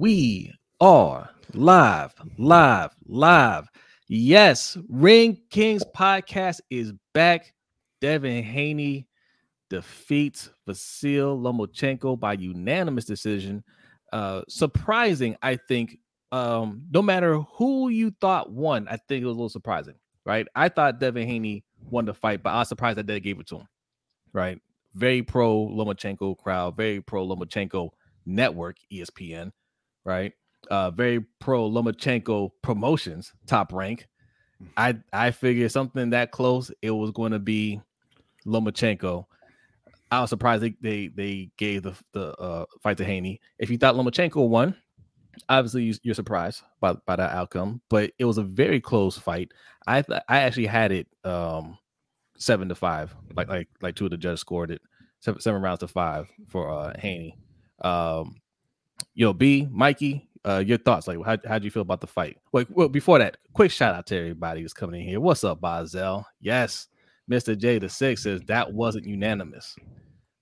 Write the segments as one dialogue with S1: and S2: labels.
S1: We are live, live, live. Yes, Ring Kings podcast is back. Devin Haney defeats Vasyl Lomachenko by unanimous decision. Uh, surprising, I think. Um, no matter who you thought won, I think it was a little surprising, right? I thought Devin Haney won the fight, but I was surprised that they gave it to him, right? Very pro Lomachenko crowd, very pro Lomachenko network, ESPN, right? Uh, very pro Lomachenko promotions, top rank. I I figured something that close, it was going to be Lomachenko. I was surprised they they, they gave the the uh, fight to Haney. If you thought Lomachenko won, obviously you're surprised by, by that outcome, but it was a very close fight. I th- I actually had it um seven to five, like like like two of the judges scored it seven, seven rounds to five for uh Haney. Um, yo, B, Mikey, uh, your thoughts? Like, how how do you feel about the fight? Wait, well, before that, quick shout out to everybody who's coming in here. What's up, Bazel? Yes, Mister J the Six says that wasn't unanimous.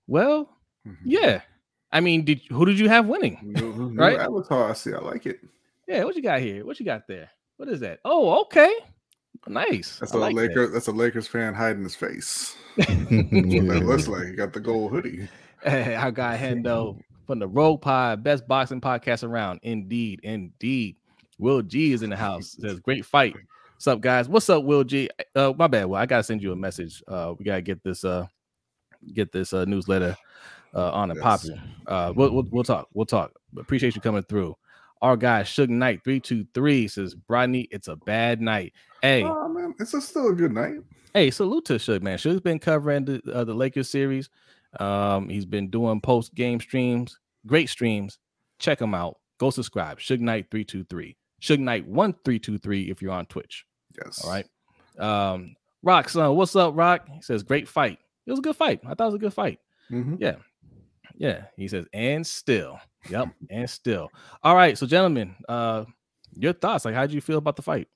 S1: Well,
S2: Mhm.
S1: yeah. I mean, did who did you have winning?
S2: New- new
S1: Right?
S2: Avatar. I see. I like it.
S1: Yeah, what you got here? What you got there? What is that? Oh, okay, nice.
S2: That's
S1: I
S2: a
S1: like that.
S2: Laker. That's a Lakers fan hiding his face. That's what that looks like. He got the gold hoodie.
S1: Hey, our guy Hendo from the Rogue Pod, best boxing podcast around. Indeed, indeed. Will G is in the house. Says great fight. What's up, guys? What's up, Will G? Uh, my bad. Well, I gotta send you a message. Uh, we gotta get this uh get this uh newsletter uh on and
S2: Yes.
S1: popping. Uh, we'll, we'll we'll talk. We'll talk. Appreciate you coming through. Our guy Suge Knight three two three says, Rodney, it's a bad night. Hey,
S2: Oh man, it's a, still a good night.
S1: hey, salute to Suge, man. Suge's been covering the, uh, the Lakers series. Um, he's been doing post game streams, great streams. Check him out. Go subscribe. Suge Knight 323. Suge Knight 1323 if you're on Twitch.
S2: Yes.
S1: All right. Um, Rock son, what's up, Rock? He says, great fight. It was a good fight. I thought it was a good fight.
S2: Mhm.
S1: Yeah. He says, and still. Yep, and still. All right. So, gentlemen, uh, your thoughts. Like, how did you feel about the fight?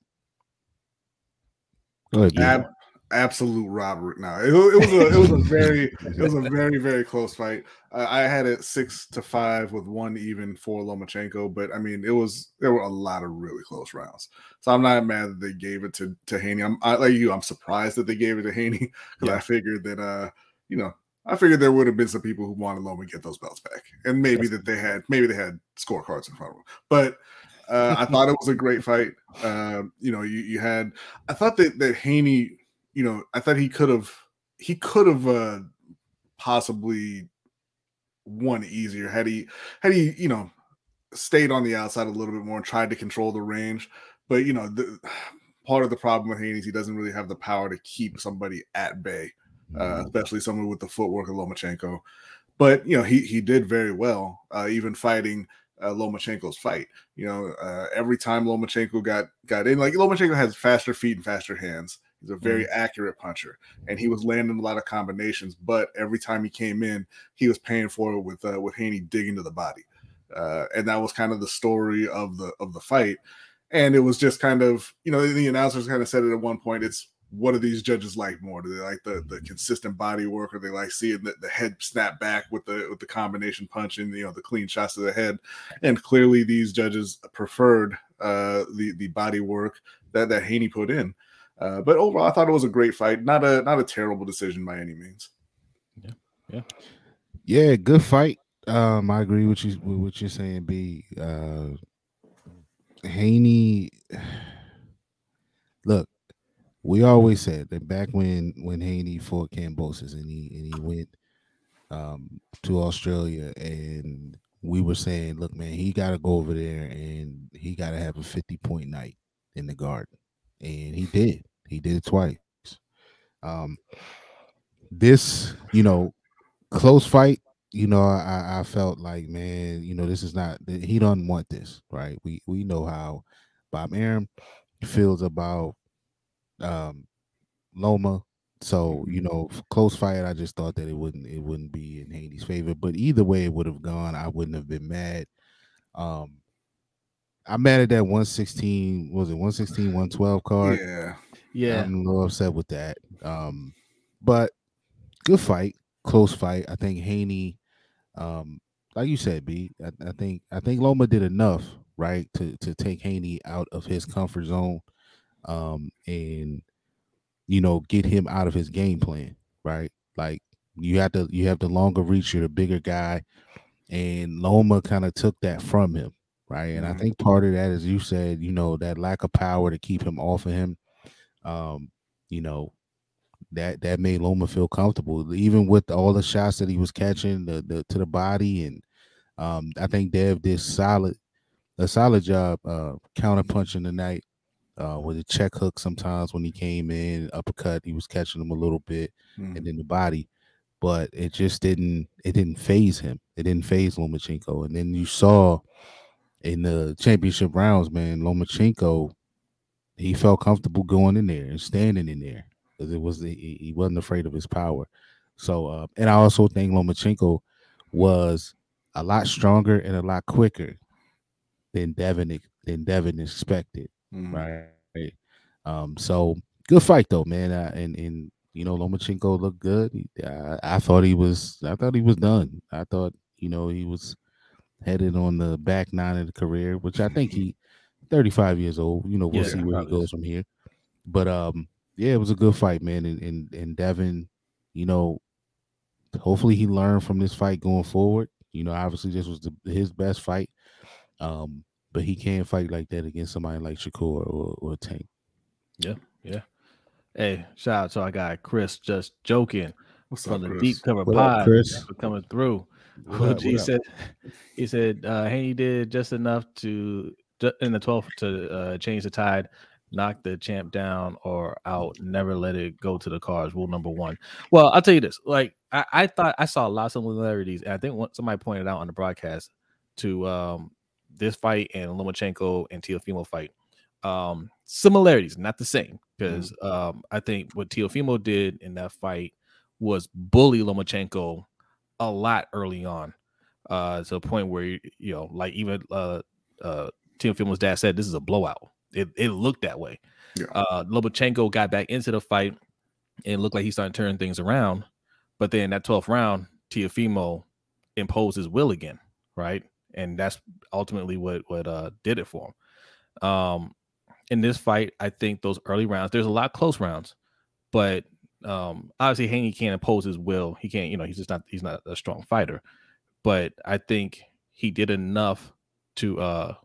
S3: Go ahead, B.
S2: Ab- absolute robbery. Now it, it was a it was a very it was a very very close fight. Uh, I had it six to five with one even for Lomachenko, but I mean it was there were a lot of really close rounds. So I'm not mad that they gave it to to Haney. I'm I, like you. I'm surprised that they gave it to Haney because
S1: Yeah.
S2: I figured that uh you know I figured there would have been some people who wanted Loma to get those belts back, and maybe that they had maybe they had scorecards in front of them, but. Uh, I thought it was a great fight. Uh, you know, you, you had. I thought that that Haney, you know, I thought he could have he could have uh, possibly won easier had he had he you know stayed on the outside a little bit more and tried to control the range. But you know, the part of the problem with Haney is he doesn't really have the power to keep somebody at bay, uh, especially someone with the footwork of Lomachenko. But you know, he he did very well, uh, even fighting uh, Lomachenko's fight. You know, uh, every time Lomachenko got got in, like Lomachenko has faster feet and faster hands. He's a very accurate puncher, and he was landing a lot of combinations. But every time he came in, he was paying for it with uh, with Haney digging to the body, uh, and that was kind of the story of the of the fight. And it was just kind of, you know, the announcers kind of said it at one point. It's what do these judges like more? Do they like the the consistent body work, or they like seeing the, the head snap back with the with the combination punch and you know the clean shots to the head? And clearly, these judges preferred uh, the the body work that that Haney put in. Uh, but overall, I thought it was a great fight. Not a not a terrible decision by any means.
S3: Yeah, yeah, yeah. good fight. Um, I agree with you with what you're saying, B. Uh Haney look, we always said that back when when Haney fought Kambosos and he and he went um to Australia and we were saying, look, man, he gotta go over there and he gotta have a 50 point night in the garden. And he did. He did it twice. Um this, you know, close fight you know, I, I felt like, man, you know, this is not he doesn't want this, right? We we know how Bob Arum feels about um Loma. So, you know, close fight, I just thought that it wouldn't it wouldn't be in Haney's favor. But either way it would have gone, I wouldn't have been mad. Um I'm mad at that 116, was it 116, 112 card?
S2: Yeah,
S1: Yeah.
S3: I'm a little upset with that. Um, but good fight, close fight. I think Haney um like you said, B. I, I think I think Loma did enough, right, to to take Haney out of his comfort zone, um, and you know get him out of his game plan, right? Like you have to you have the longer reach, you're the bigger guy, and Loma kind of took that from him, right? And
S2: Mhm.
S3: I think part of that, as you said, you know, that lack of power to keep him off of him, um, you know, that that made Loma feel comfortable, even with all the shots that he was catching the, the to the body, and um, I think Dev did solid a solid job uh, counter punching tonight uh, with a check hook. Sometimes when he came in uppercut, he was catching him a little bit,
S2: Mhm.
S3: and then the body, but it just didn't it didn't phase him. It didn't phase Lomachenko, and then you saw in the championship rounds, man, Lomachenko, he felt comfortable going in there and standing in there because it was he, he wasn't afraid of his power. So, uh, and I also think Lomachenko was a lot stronger and a lot quicker than Devin than Devin expected
S2: Mhm.
S3: right? Um, so good fight though, man. Uh, and and you know Lomachenko looked good. He, I, I thought he was. I thought he was done. I thought you know he was headed on the back nine of the career, which I think he 35 years old. You know we'll
S1: Yeah,
S3: see where he goes from here. But um, yeah, it was a good fight, man. And and and Devin, you know, hopefully he learned from this fight going forward. You know, obviously this was the, his best fight. Um, but he can't fight like that against somebody like Shakur or, or Tank. Yeah, yeah.
S1: Hey, shout out to our guy Chris, just joking
S2: What's
S1: from
S2: up,
S1: the
S2: Chris?
S1: deep cover
S3: What up,
S1: pod.
S3: Chris?
S1: For coming through.
S3: What
S1: he said, he said, uh, Haney did just enough to in the 12th to uh, change the tide, knock the champ down or out, never let it go to the cards. Rule number one. Well, I'll tell you this: like I, I thought I saw a lot of similarities, and I think what somebody pointed out on the broadcast to um, this fight and Lomachenko and Teofimo fight. Um, similarities, not the same, because um, I think what Teofimo did in that fight was bully Lomachenko a lot early on, uh, to a point where you know, like even uh, uh, Tim Teofimo's dad said, this is a blowout. It it looked that way.
S2: Yeah.
S1: Uh, Lomachenko got back into the fight and it looked like he started turning things around, but then that 12th round, Teofimo imposed his will again, right? And that's ultimately what what uh did it for him. Um, in this fight, I think those early rounds, there's a lot of close rounds, but um, obviously Haney can't impose his will. He can't, you know, he's just not he's not a strong fighter. But I think he did enough to uh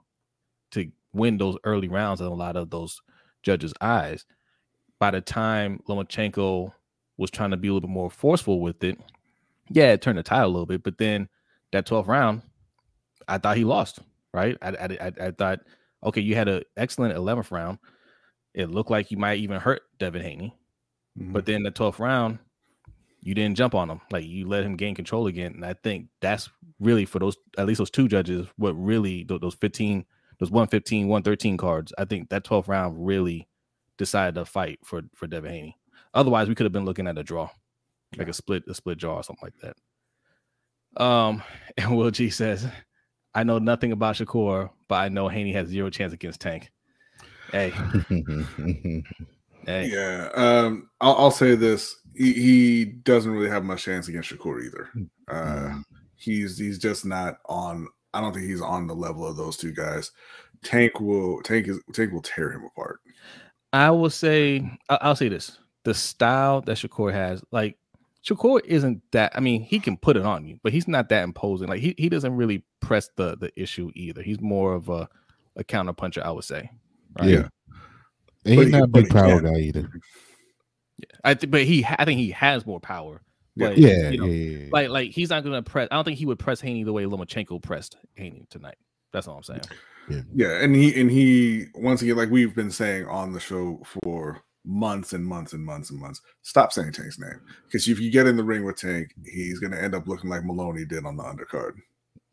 S1: to win those early rounds in a lot of those judges' eyes. By the time Lomachenko was trying to be a little bit more forceful with it, yeah, it turned the tide a little bit. But then that 12th round, I thought he lost. Right? I I, I, I thought, okay, you had an excellent 11th round. It looked like you might even hurt Devin Haney.
S2: Mhm.
S1: But then the 12th round, you didn't jump on him. Like you let him gain control again. And I think that's really for those, at least those two judges, what really, those 15, those 115, 113 cards, I think that 12th round really decided the fight for, for Devin Haney. Otherwise, we could have been looking at a draw, like a split, a split draw or something like that. Um, and Will G says, I know nothing about Shakur, but I know Haney has zero chance against Tank. Hey, hey.
S2: Yeah, um, I'll, I'll say this: he, he doesn't really have much chance against Shakur either. Uh, he's he's just not on. I don't think he's on the level of those two guys. Tank will Tank is Tank will tear him apart.
S1: I will say, I'll say this: the style that Shakur has, like Shakur, isn't that. I mean, he can put it on you, but he's not that imposing. Like he, he doesn't really press the the issue either. He's more of a a counter puncher, I would say. Right?
S3: Yeah. And he's not a big power guy either.
S1: I think, but he, I think he has more power.
S2: Yeah.
S1: But,
S3: Yeah,
S1: you know,
S3: yeah, yeah, yeah.
S1: Like, like he's not gonna press. I don't think he would press Haney the way Lomachenko pressed Haney tonight. That's all I'm saying.
S2: Yeah, yeah, and he and he once again, like we've been saying on the show for months and months and months and months. Stop saying Tank's name because if you get in the ring with Tank, he's going to end up looking like Moloney did on the undercard.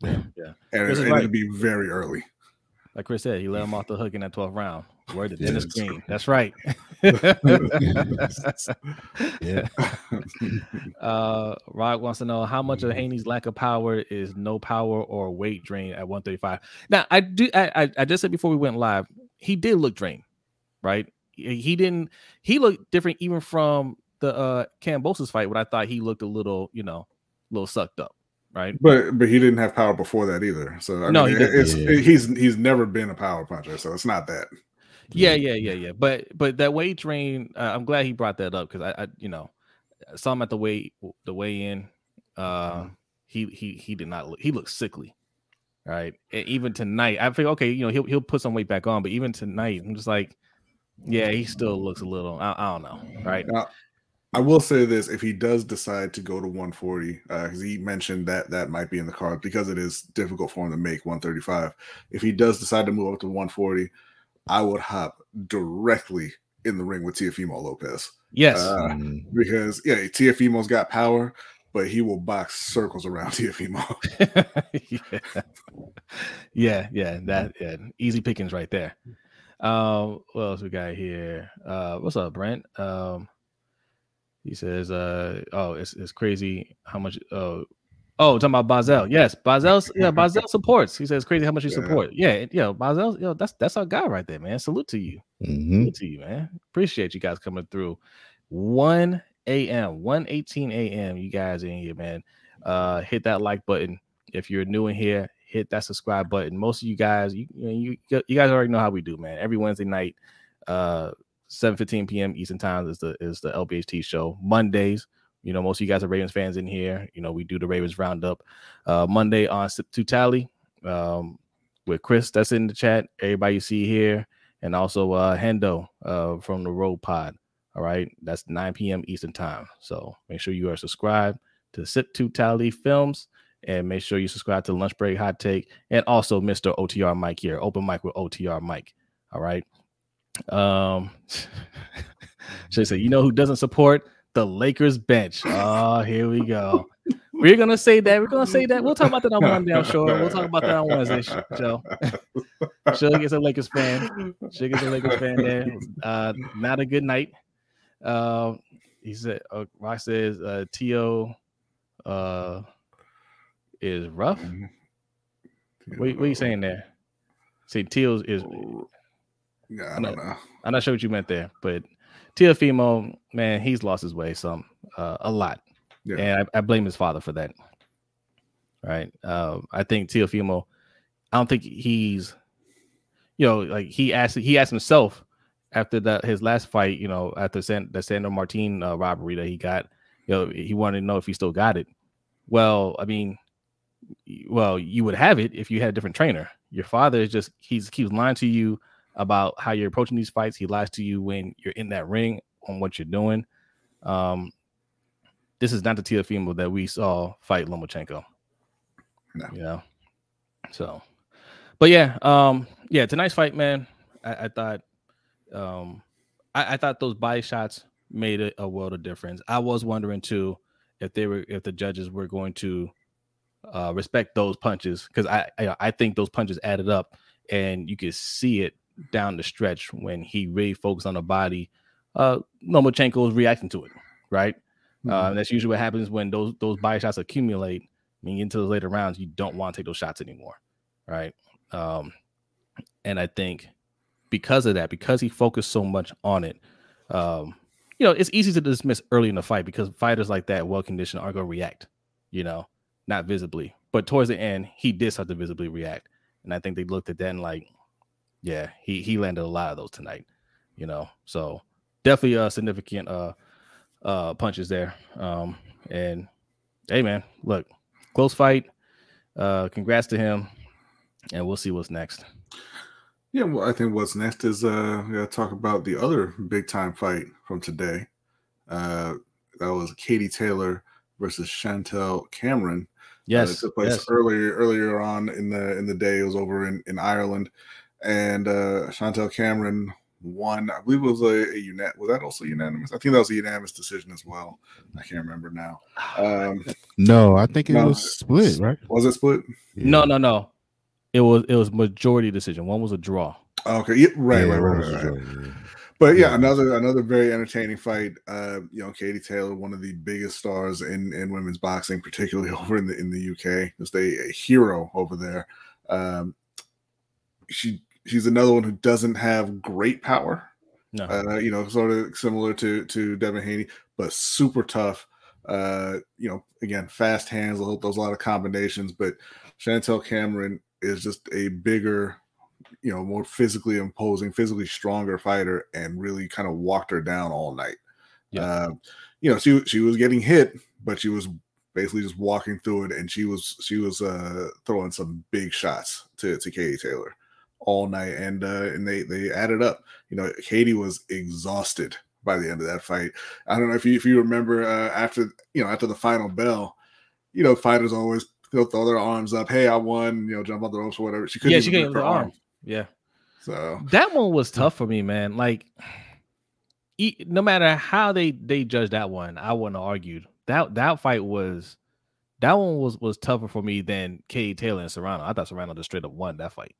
S3: Yeah.
S1: Yeah.
S2: and,
S1: This
S2: it,
S1: is
S2: and
S1: right.
S2: it'll be very early.
S1: Like Chris said, he let him off the hook in that 12th round. Word to Dennis
S2: that's
S1: Green. That's right.
S3: Yeah.
S1: uh Rock wants to know how much of Haney's lack of power is no power or weight drain at 135. Now I do I I, I just said before we went live, he did look drained, right? He, didn't he looked different even from the uh Kambosos fight when I thought he looked a little, you know, a little sucked up, right?
S2: But but he didn't have power before that either. So I
S1: No,
S2: mean,
S1: he
S2: it's
S3: Yeah.
S2: he's he's never been a power puncher, so it's not that.
S1: Yeah, yeah, yeah, yeah. But but that weight train, uh, I'm glad he brought that up because I, I, you know, I saw him at the weigh the weigh in. Uh, he he he did not look. He looked sickly, right? And even tonight, I think okay, you know, he'll he'll put some weight back on, but even tonight, I'm just like, yeah, he still looks a little. I, I don't know, right?
S2: Now, I will say this: if he does decide to go to 140, because he mentioned that that might be in the card because it is difficult for him to make 135. If he does decide to move up to 140, I would hop directly in the ring with Teofimo Lopez
S1: Yes,
S2: Uh,
S3: Mm.
S2: because yeah, Teofimo's got power, but he will box circles around Teofimo.
S1: yeah. yeah, yeah, that yeah, easy pickings right there. Um, what else we got here? Uh, what's up, Brent? Um, he says, uh, oh, it's it's crazy how much. Oh, oh, talking about Bazel. Yes, Bazel. Yeah, Bazel supports. He says crazy how much you
S2: Yeah.
S1: support. Yeah, yo, Bazel. Yo, that's that's our guy right there, man. Salute to you.
S3: Mhm.
S1: Salute to you, man. Appreciate you guys coming through. 1 a.m. 1 18 a.m. You guys in here, man. Uh hit that like button. If you're new in here, hit that subscribe button. Most of you guys, you you, you, guys already know how we do, man. Every Wednesday night, uh 7 15 p.m. Eastern time is the is the LBHT show. Mondays, you know, most of you guys are Ravens fans in here. You know, we do the Ravens roundup. Uh Monday on Sip to Tally um with Chris that's in the chat. Everybody you see here and also uh Hendo uh from the Road Pod. All right, that's 9 p.m. Eastern time. So make sure you are subscribed to Sit to Tally Films and make sure you subscribe to Lunch Break Hot Take and also Mr. OTR Mike here, open mic with OTR Mike. All right. Um, should say, you know who doesn't support the Lakers bench? Oh, here we go. We're gonna say that. We're gonna say that. We'll talk about that on Monday. I'm sure. We'll talk about that on Wednesday, Joe. Suge is a Lakers fan. Suge is a Lakers fan there. Uh, not a good night. Um, he said, uh, Rock says, uh, T.O. Uh, is rough. What, what are you saying there? See, T.O. is,
S2: Yeah, I don't know.
S1: I'm not sure what you meant there, but Teofimo, man, he's lost his way some, uh, a lot.
S2: Yeah.
S1: And I, I blame his father for that. Right. Um, I think Teofimo, I don't think he's, you know, like he asked, he asked himself after that his last fight, you know, after San, the Sandor Martin uh, robbery that he got, you know, he wanted to know if he still got it. Well, I mean, well, you would have it if you had a different trainer. Your father is just he's keeps lying to you about how you're approaching these fights. He lies to you when you're in that ring on what you're doing. Um, this is not the Teofimo that we saw fight Lomachenko.
S2: No.
S1: You know, so, but yeah, um, yeah, tonight's fight, man. I, I thought, um, I, I thought those body shots made a, a world of difference. I was wondering too if they were if the judges were going to uh, respect those punches because I, I I think those punches added up, and you could see it down the stretch when he really focused on the body. Uh, Lomachenko was reacting to it, right?
S2: Mm-hmm.
S1: Uh, that's usually what happens when those those body shots accumulate. You get into the later rounds, you don't want to take those shots anymore, right? Um, and I think because of that, because he focused so much on it, um, you know, it's easy to dismiss early in the fight because fighters like that, well conditioned, aren't going to react, you know, not visibly. But towards the end, he did start to visibly react, and I think they looked at that and like, yeah, he he landed a lot of those tonight, you know. So definitely a significant uh uh punches there. Um, and hey, man, look, close fight. Uh, congrats to him, and we'll see what's next.
S2: Yeah, well, I think what's next is uh we gotta talk about the other big time fight from today. Uh that was Katie Taylor versus Chantelle Cameron. Uh,
S1: Yes,
S2: it took place
S1: yes.
S2: earlier earlier on in the in the day. It was over in, in Ireland. And uh Chantelle Cameron won. I believe it was a, a unet was that also unanimous? I think that was a unanimous decision as well. I can't remember now. Um
S3: No, I think it
S2: No.
S3: was split, right?
S2: was it split?
S1: No, no, no. It was it was majority decision. One was a draw.
S2: Okay, yeah, right,
S3: Yeah,
S2: right, right, right, right.
S3: Jordan,
S2: But yeah,
S3: Yeah.
S2: another another very entertaining fight. Uh, you know, Katie Taylor, one of the biggest stars in in women's boxing, particularly over in the in the UK, just a, a hero over there. Um, she she's another one who doesn't have great power.
S1: No,
S2: Uh, you know, sort of similar to to Devin Haney, but super tough. Uh, you know, again, fast hands, those a lot of combinations, but Chantelle Cameron is just a bigger, you know, more physically imposing, physically stronger fighter, and really kind of walked her down all night. Yeah. Uh, you know, she she was getting hit, but she was basically just walking through it, and she was she was uh, throwing some big shots to to Katie Taylor all night, and uh, and they they added up. You know, Katie was exhausted by the end of that fight. I don't know if you if you remember uh, after you know after the final bell, you know, fighters always they'll throw their arms up. Hey, I won. You know, jump on the ropes or whatever. She couldn't.
S1: Yeah, she couldn't her arm. arm. Yeah.
S2: So
S1: that one was tough for me, man. Like, no matter how they they judged that one, I wouldn't have argued. That that fight was that one was was tougher for me than Katie Taylor and Serrano. I thought Serrano just straight up won that fight.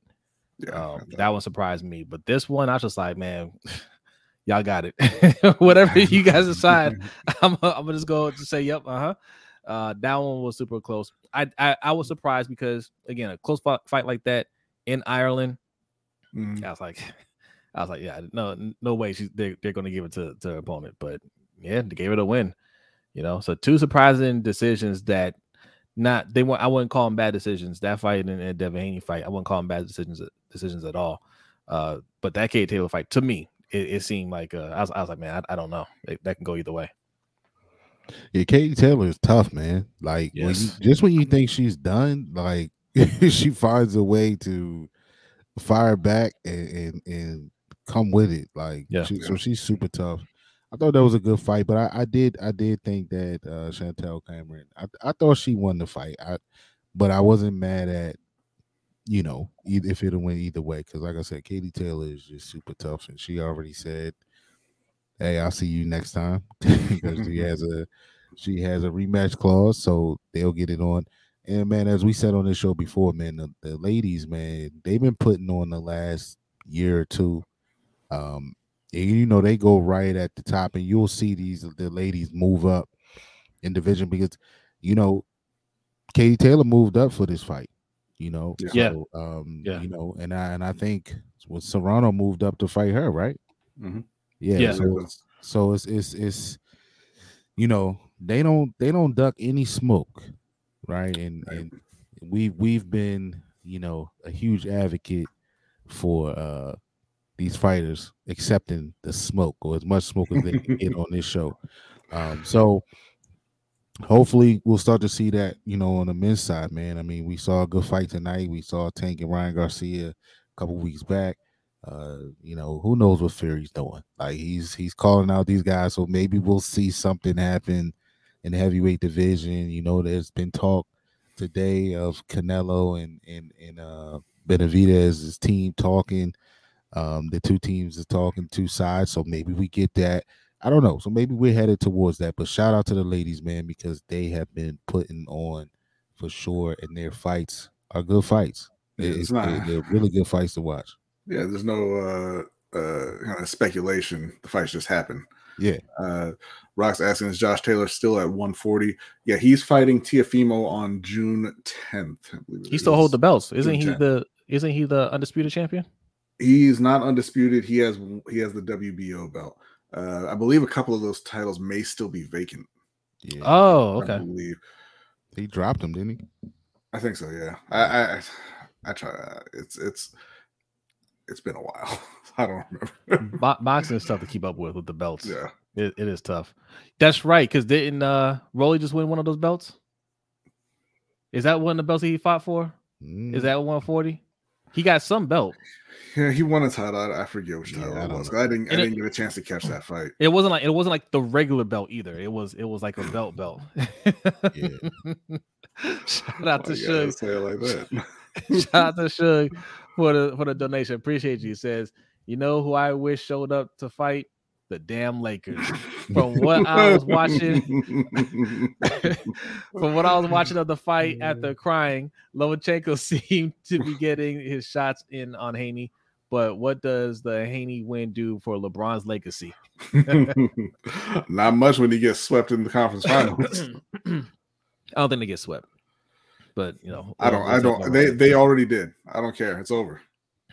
S1: Yeah, um, that one surprised me. But this one, I was just like, man, y'all got it. Whatever you guys decide, I'm, I'm gonna just go to say, yep, uh-huh. Uh That one was super close. I, I, I was surprised because again, a close fight like that in Ireland, mm. I was like, I was like, yeah, no, no way she's they're, they're gonna give it to, to her opponent. But yeah, they gave it a win. You know, so two surprising decisions that not they want I wouldn't call them bad decisions. That fight and, and Devin Haney fight, I wouldn't call them bad decisions decisions at all. Uh, but that Kate Taylor fight to me, it, it seemed like uh, I was I was like, man, I, I don't know. It, that can go either way.
S3: Yeah, Katie Taylor is tough, man. Like yes. when you, just when you think she's done, like she finds a way to fire back and and, and come with it. Like yeah. She, so she's super tough. I thought that was a good fight, but I, I did I did think that uh Chantelle Cameron, I, I thought she won the fight. I but I wasn't mad at you know if it went either way because like I said, Katie Taylor is just super tough, and she already said, "Hey, I'll see you next time," because she has a she has a rematch clause, so they'll get it on. And man, as we said on this show before, man, the, the ladies, man, they've been putting on the last year or two. Um, you know they go right at the top, and you'll see these the ladies move up in division because you know Katie Taylor moved up for this fight. You know,
S1: yeah,
S3: so, um, yeah. you know, and I and I think when Serrano moved up to fight her, right?
S2: Mm-hmm.
S3: Yeah, yeah. So, so it's it's it's you know they don't they don't duck any smoke, right? And right. and we we've been you know a huge advocate for uh these fighters accepting the smoke or as much smoke as they can get on this show. Um, so hopefully we'll start to see that, you know, on the men's side, man. I mean, we saw a good fight tonight. We saw Tank and Ryan Garcia a couple weeks back. Uh, you know, who knows what Fury's doing? Like he's he's calling out these guys, so maybe we'll see something happen in the heavyweight division. You know, there's been talk today of Canelo and and and uh Benavidez' team talking um, the two teams are talking two sides, so maybe we get that. I don't know. So maybe we're headed towards that. But shout out to the ladies, man, because they have been putting on for sure, and their fights are good fights. It's, it's not, they're really good fights to watch.
S2: Yeah, there's no uh, uh, kind of speculation. The fights just happen.
S3: Yeah.
S2: Uh, Rock's asking, is Josh Taylor still at 140? Yeah, he's fighting Teofimo on June 10th.
S1: he still hold the belts, isn't June he? 10th. The isn't he the undisputed champion?
S2: He's not undisputed. He has he has the WBO belt. Uh, I believe a couple of those titles may still be vacant.
S1: Yeah. Oh, okay. I
S3: believe he dropped them, didn't he?
S2: I think so. Yeah. I I, I try. It's it's it's been a while. I don't remember.
S1: Bo- boxing is tough to keep up with with the belts.
S2: Yeah,
S1: it, it is tough. That's right. Because didn't uh Rolly just win one of those belts? Is that one of the belts he fought for? Mm. Is that 140? He got some belt.
S2: Yeah, he won a title. I, I forget which title yeah, it was. I didn't. I didn't get a chance to catch that fight.
S1: It wasn't like it wasn't like the regular belt either. It was it was like a belt belt. Shout out oh, to Shug.
S2: Say it like that.
S1: Shout out to Shug for the for the donation. Appreciate you. He says, you know who I wish showed up to fight the damn Lakers. From what I was watching, from what I was watching of the fight after crying, Lomachenko seemed to be getting his shots in on Haney. But what does the Haney win do for LeBron's legacy?
S2: Not much when he gets swept in the conference finals.
S1: I don't think they get swept. But you know,
S2: I don't. I don't. They they already did. I don't care. It's over.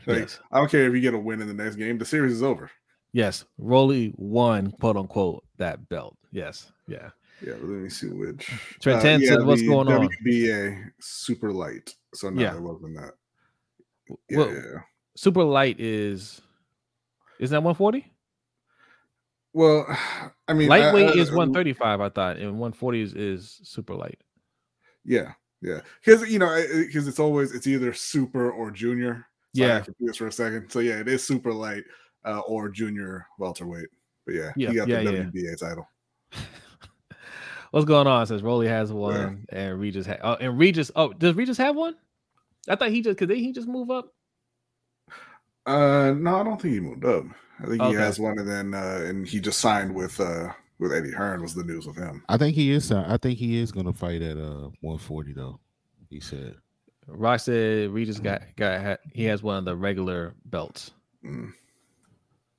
S2: Like, yes. I don't care if you get a win in the next game. The series is over.
S1: Yes, Rolly won, quote unquote, that belt. Yes, yeah.
S2: Yeah, let me see which.
S1: Trent uh, 10
S2: yeah,
S1: said, "What's going on?"
S2: WBA super light. So no,
S1: Yeah.
S2: it wasn't that. Yeah,
S1: Well,
S2: yeah.
S1: Super light is isn't that 140?
S2: Well, I mean,
S1: Lightweight
S2: I-
S1: is 135, I thought, and 140 is, is super light.
S2: Yeah, yeah, because you know, because it's always it's either super or junior. So I
S1: Yeah.
S2: got confused for a second. So yeah, it is super light uh, or junior welterweight. But yeah,
S1: Yeah,
S2: he got
S1: yeah,
S2: the
S1: yeah.
S2: WBA title.
S1: What's going on? It says Rolly has one, and Regis ha- oh, and Regis. Oh, does Regis have one? I thought he just could he just move up?
S2: Uh, no, I don't think he moved up. I think
S1: Okay.
S2: he has one, and then uh, and he just signed with uh with Eddie Hearn was the news with him.
S3: I think he is. I think he is going to fight at uh 140 though. He said.
S1: Rock said Regis got got ha- he has one of the regular belts.
S2: Mm.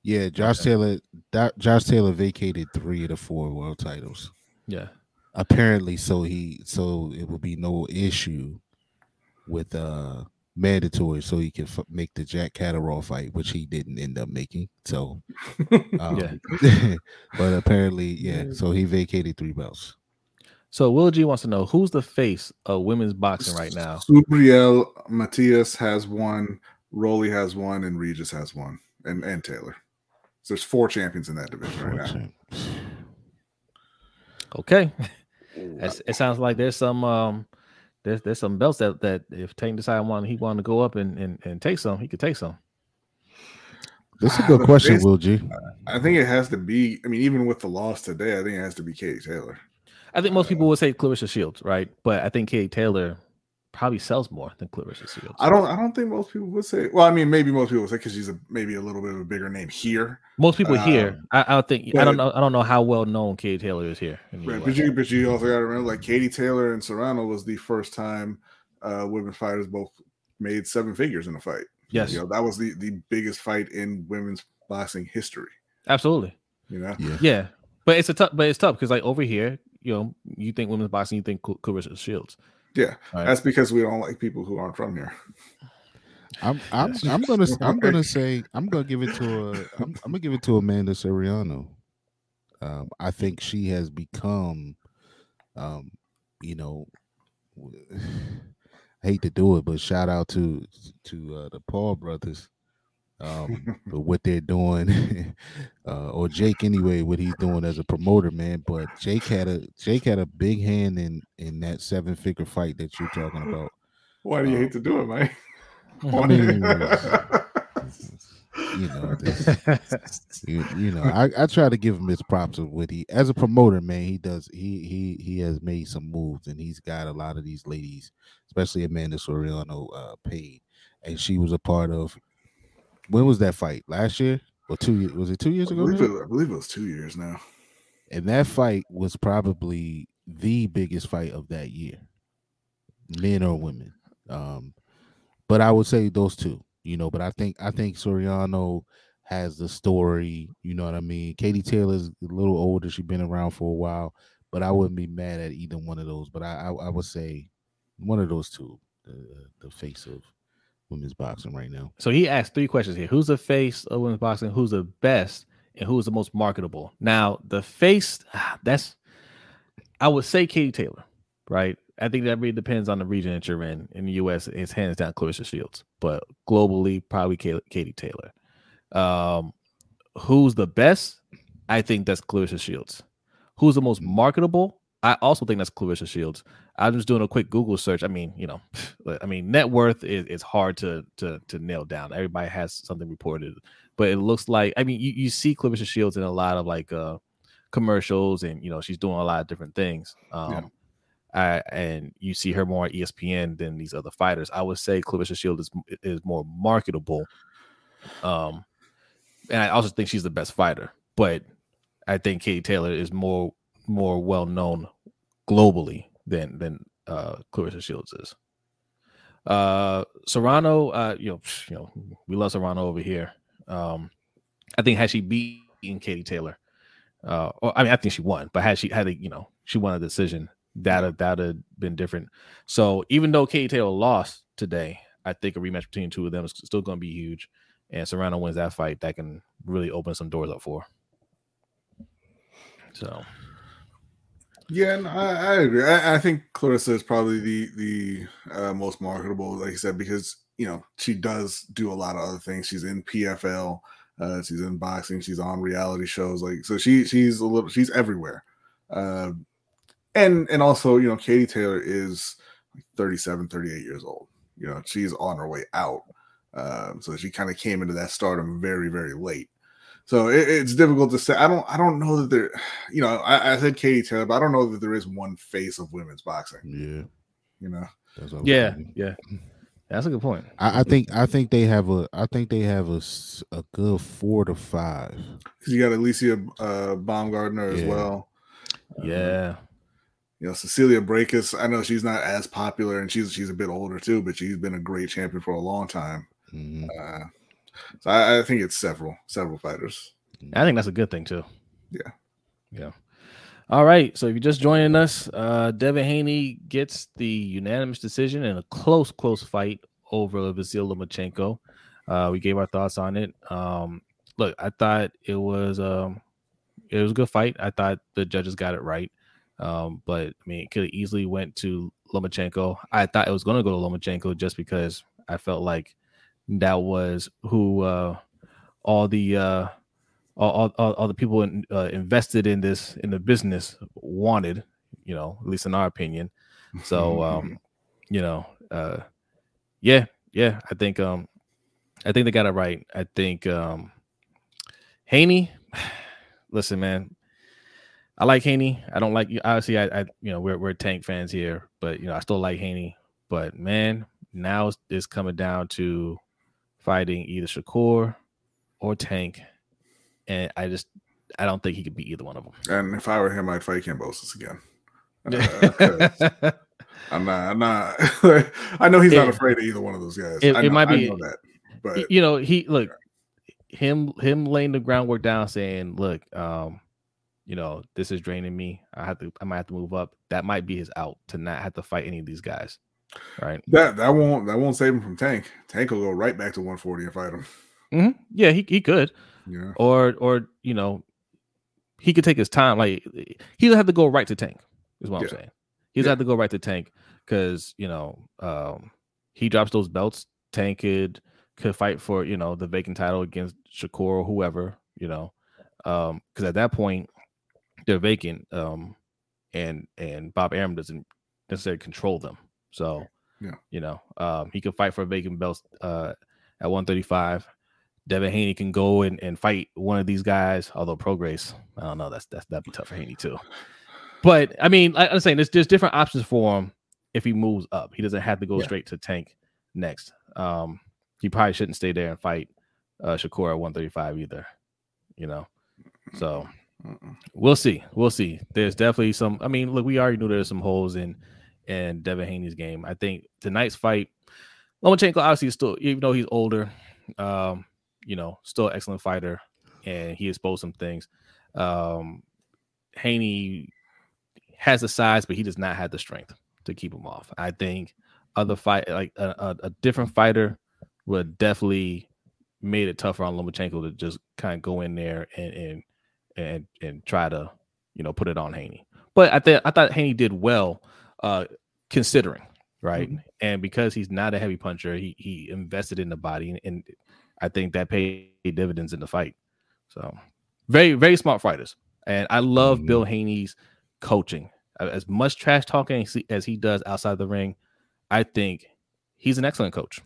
S3: Yeah, Josh Taylor. That, Josh Taylor vacated three of the four world titles.
S1: Yeah,
S3: Apparently, so he so it will be no issue with uh mandatory, so he can f- make the Jack Catterall fight, which he didn't end up making. So, um, but apparently, yeah. So he vacated three belts.
S1: So Will G wants to know who's the face of women's boxing right now.
S2: Subriel Matias has one, Rolly has one, and Regis has one, and and Taylor. So there's four champions in that division right now.
S1: Okay, That's, it sounds like there's some um there's there's some belts that that if Tank decide want he wanted to go up and, and and take some, he could take some.
S3: That's a good
S2: the
S3: question, Will G.
S2: I think it has to be. I mean, even with the loss today, I think it has to be Katie Taylor.
S1: I think most people would say Claressa Shields, right? But I think Katie Taylor probably sells more than Claressa Shields.
S2: I don't. I don't think most people would say. Well, I mean, maybe most people would say because she's a maybe a little bit of a bigger name here.
S1: Most people here,
S2: Um,
S1: I, I don't think I don't know. I don't know how well known Katie Taylor is here.
S2: Right, but you, but you also got to remember, like Katie Taylor and Serrano was the first time uh, women fighters both made seven figures in a fight.
S1: yes,
S2: You know, that was the the biggest fight in women's boxing history.
S1: absolutely.
S2: You know,
S3: Yeah.
S1: Yeah, but it's a tough. But it's tough because like over here, you know, you think women's boxing, you think Cl- Claressa Shields.
S2: Yeah,
S1: Right.
S2: that's because we don't like people who aren't from here.
S3: I'm I'm I'm gonna I'm gonna say I'm gonna give it to a I'm, I'm gonna give it to Amanda Serrano. Um, I think she has become, um, you know, I hate to do it, but shout out to to uh, the Paul brothers um, for what they're doing, uh, or Jake anyway, what he's doing as a promoter, man. But Jake had a Jake had a big hand in in that seven figure fight that you're talking about.
S2: Why do you hate to do it, man?
S3: I mean, you know, this- you, you know, I, I try to give him his props of what he as a promoter, man. He does he he he has made some moves and he's got a lot of these ladies, especially Amanda Serrano, uh, paid, and she was a part of. When was that fight? Last year or two years? Was it two years
S2: I
S3: ago?
S2: believe, it, I believe it was two years now.
S3: And that fight was probably the biggest fight of that year, men or women. Um, but I would say those two, you know. But I think I think Serrano has the story. You know what I mean? Katie Taylor's a little older; she's been around for a while. But I wouldn't be mad at either one of those. But I I, I would say one of those two, the, the face of women's boxing right now.
S1: So he asked three questions here: Who's the face of women's boxing? Who's the best? And who's the most marketable? Now, the face, ah, that's I would say Katie Taylor, right? I think that really depends on the region that you're in. In the US, it's hands down Claressa Shields, but globally, probably Katie Taylor. Um, who's the best? I think that's Claressa Shields. Who's the most marketable? I also think that's Claressa Shields. I'm just doing a quick Google search. I mean, you know, I mean, net worth is, is hard to to to nail down. Everybody has something reported, but it looks like I mean, you, you see Claressa Shields in a lot of like uh commercials, and you know, she's doing a lot of different things. Um,
S2: Yeah.
S1: I, and you see her more on ESPN than these other fighters. I would say Claressa Shields is is more marketable. Um, and I also think she's the best fighter, but I think Katie Taylor is more more well known globally than than uh Claressa Shields is. Uh Serrano, uh you know, you know, we love Serrano over here. Um I think had she beaten Katie Taylor, uh or I mean I think she won, but had she had a you know, she won a decision, that'd that'd been different. So even though Katie Taylor lost today, I think a rematch between two of them is still gonna be huge. And Serrano wins that fight, that can really open some doors up for. her. So
S2: Yeah, no, I, I agree. I, I think Claressa is probably the the uh, most marketable, like you said, because you know she does do a lot of other things. She's in PFL, uh, she's in boxing, she's on reality shows, like so she she's a little she's everywhere. Uh, and and also you know Katie Taylor is 37, 38 years old. You know she's on her way out, um, so she kind of came into that stardom very very late. So it, it's difficult to say. I don't. I don't know that there. You know, I, I, said Katie Taylor, but I don't know that there is one face of women's boxing.
S3: Yeah.
S2: You know.
S1: yeah. Yeah. That's a good point.
S3: I, I, think. I think they have a. I think they have a, a good four to five.
S2: Because you got Alycia uh, Baumgardner as yeah. well.
S1: Yeah. Um,
S2: you know, Cecilia Braekhus. I know she's not as popular, and she's she's a bit older too, but she's been a great champion for a long time. Mm-hmm. Uh, so I, I, think it's several, several fighters.
S1: I think that's a good thing too.
S2: Yeah.
S1: Yeah. All right. So if you're just joining us, uh, Devin Haney gets the unanimous decision in a close, close fight over Vasyl Lomachenko. Uh, we gave our thoughts on it. Um, look, I thought it was um, it was a good fight. I thought the judges got it right. Um, but I mean, it could have easily went to Lomachenko. I thought it was going to go to Lomachenko just because I felt like that was who uh, all the uh, all, all, all the people in, uh, invested in this in the business wanted, you know, at least in our opinion. So, um, you know, uh, yeah, yeah, I think um, I think they got it right. I think um, Haney, listen, man, I like Haney. I don't like you. Obviously, I, I, you know, we're we're Tank fans here, but you know, I still like Haney. But man, now it's coming down to fighting either Shakur or Tank, and I just I don't think he could beat either one of them.
S2: And if I were him, I'd fight Kambosos again. Uh, I'm not. I'm not. I know he's it, not afraid of either one of those guys.
S1: It,
S2: know,
S1: it might be
S2: that, but
S1: you know, he look him him laying the groundwork down, saying, "Look, um, you know, this is draining me. I have to. I might have to move up." That might be his out to not have to fight any of these guys. Right.
S2: That that won't that won't save him from Tank. Tank will go right back to 140 and fight him.
S1: Mm-hmm. Yeah, he, he could.
S2: Yeah.
S1: Or or you know, he could take his time. Like he doesn't have to go right to Tank. Is what yeah. I'm saying. He's yeah. have to go right to Tank because you know um, he drops those belts. Tank could could fight for you know the vacant title against Shakur or whoever you know because um, at that point they're vacant um, and and Bob Arum doesn't necessarily control them. So,
S2: yeah,
S1: you know, um, he could fight for a vacant belt uh, at 135. Devin Haney can go and, and fight one of these guys. Although Prograis, I don't know, that's that's that'd be tough for Haney too. But I mean, like I'm saying, there's there's different options for him if he moves up. He doesn't have to go yeah. straight to Tank next. Um, he probably shouldn't stay there and fight uh, Shakur at 135 either. You know, so we'll see. We'll see. There's definitely some. I mean, look, we already knew there's some holes in and Devin Haney's game. I think tonight's fight, Lomachenko obviously is still, even though he's older, um, you know, still an excellent fighter, and he exposed some things. Um, Haney has the size, but he does not have the strength to keep him off. I think other fight, like a, a, a different fighter, would definitely made it tougher on Lomachenko to just kind of go in there and and and and try to, you know, put it on Haney. But I think I thought Haney did well uh, considering, right? Mm-hmm. And because he's not a heavy puncher, he he invested in the body, and, and I think that paid dividends in the fight. So, very very smart fighters, and I love mm-hmm. Bill Haney's coaching. As much trash talking as he does outside the ring, I think he's an excellent coach.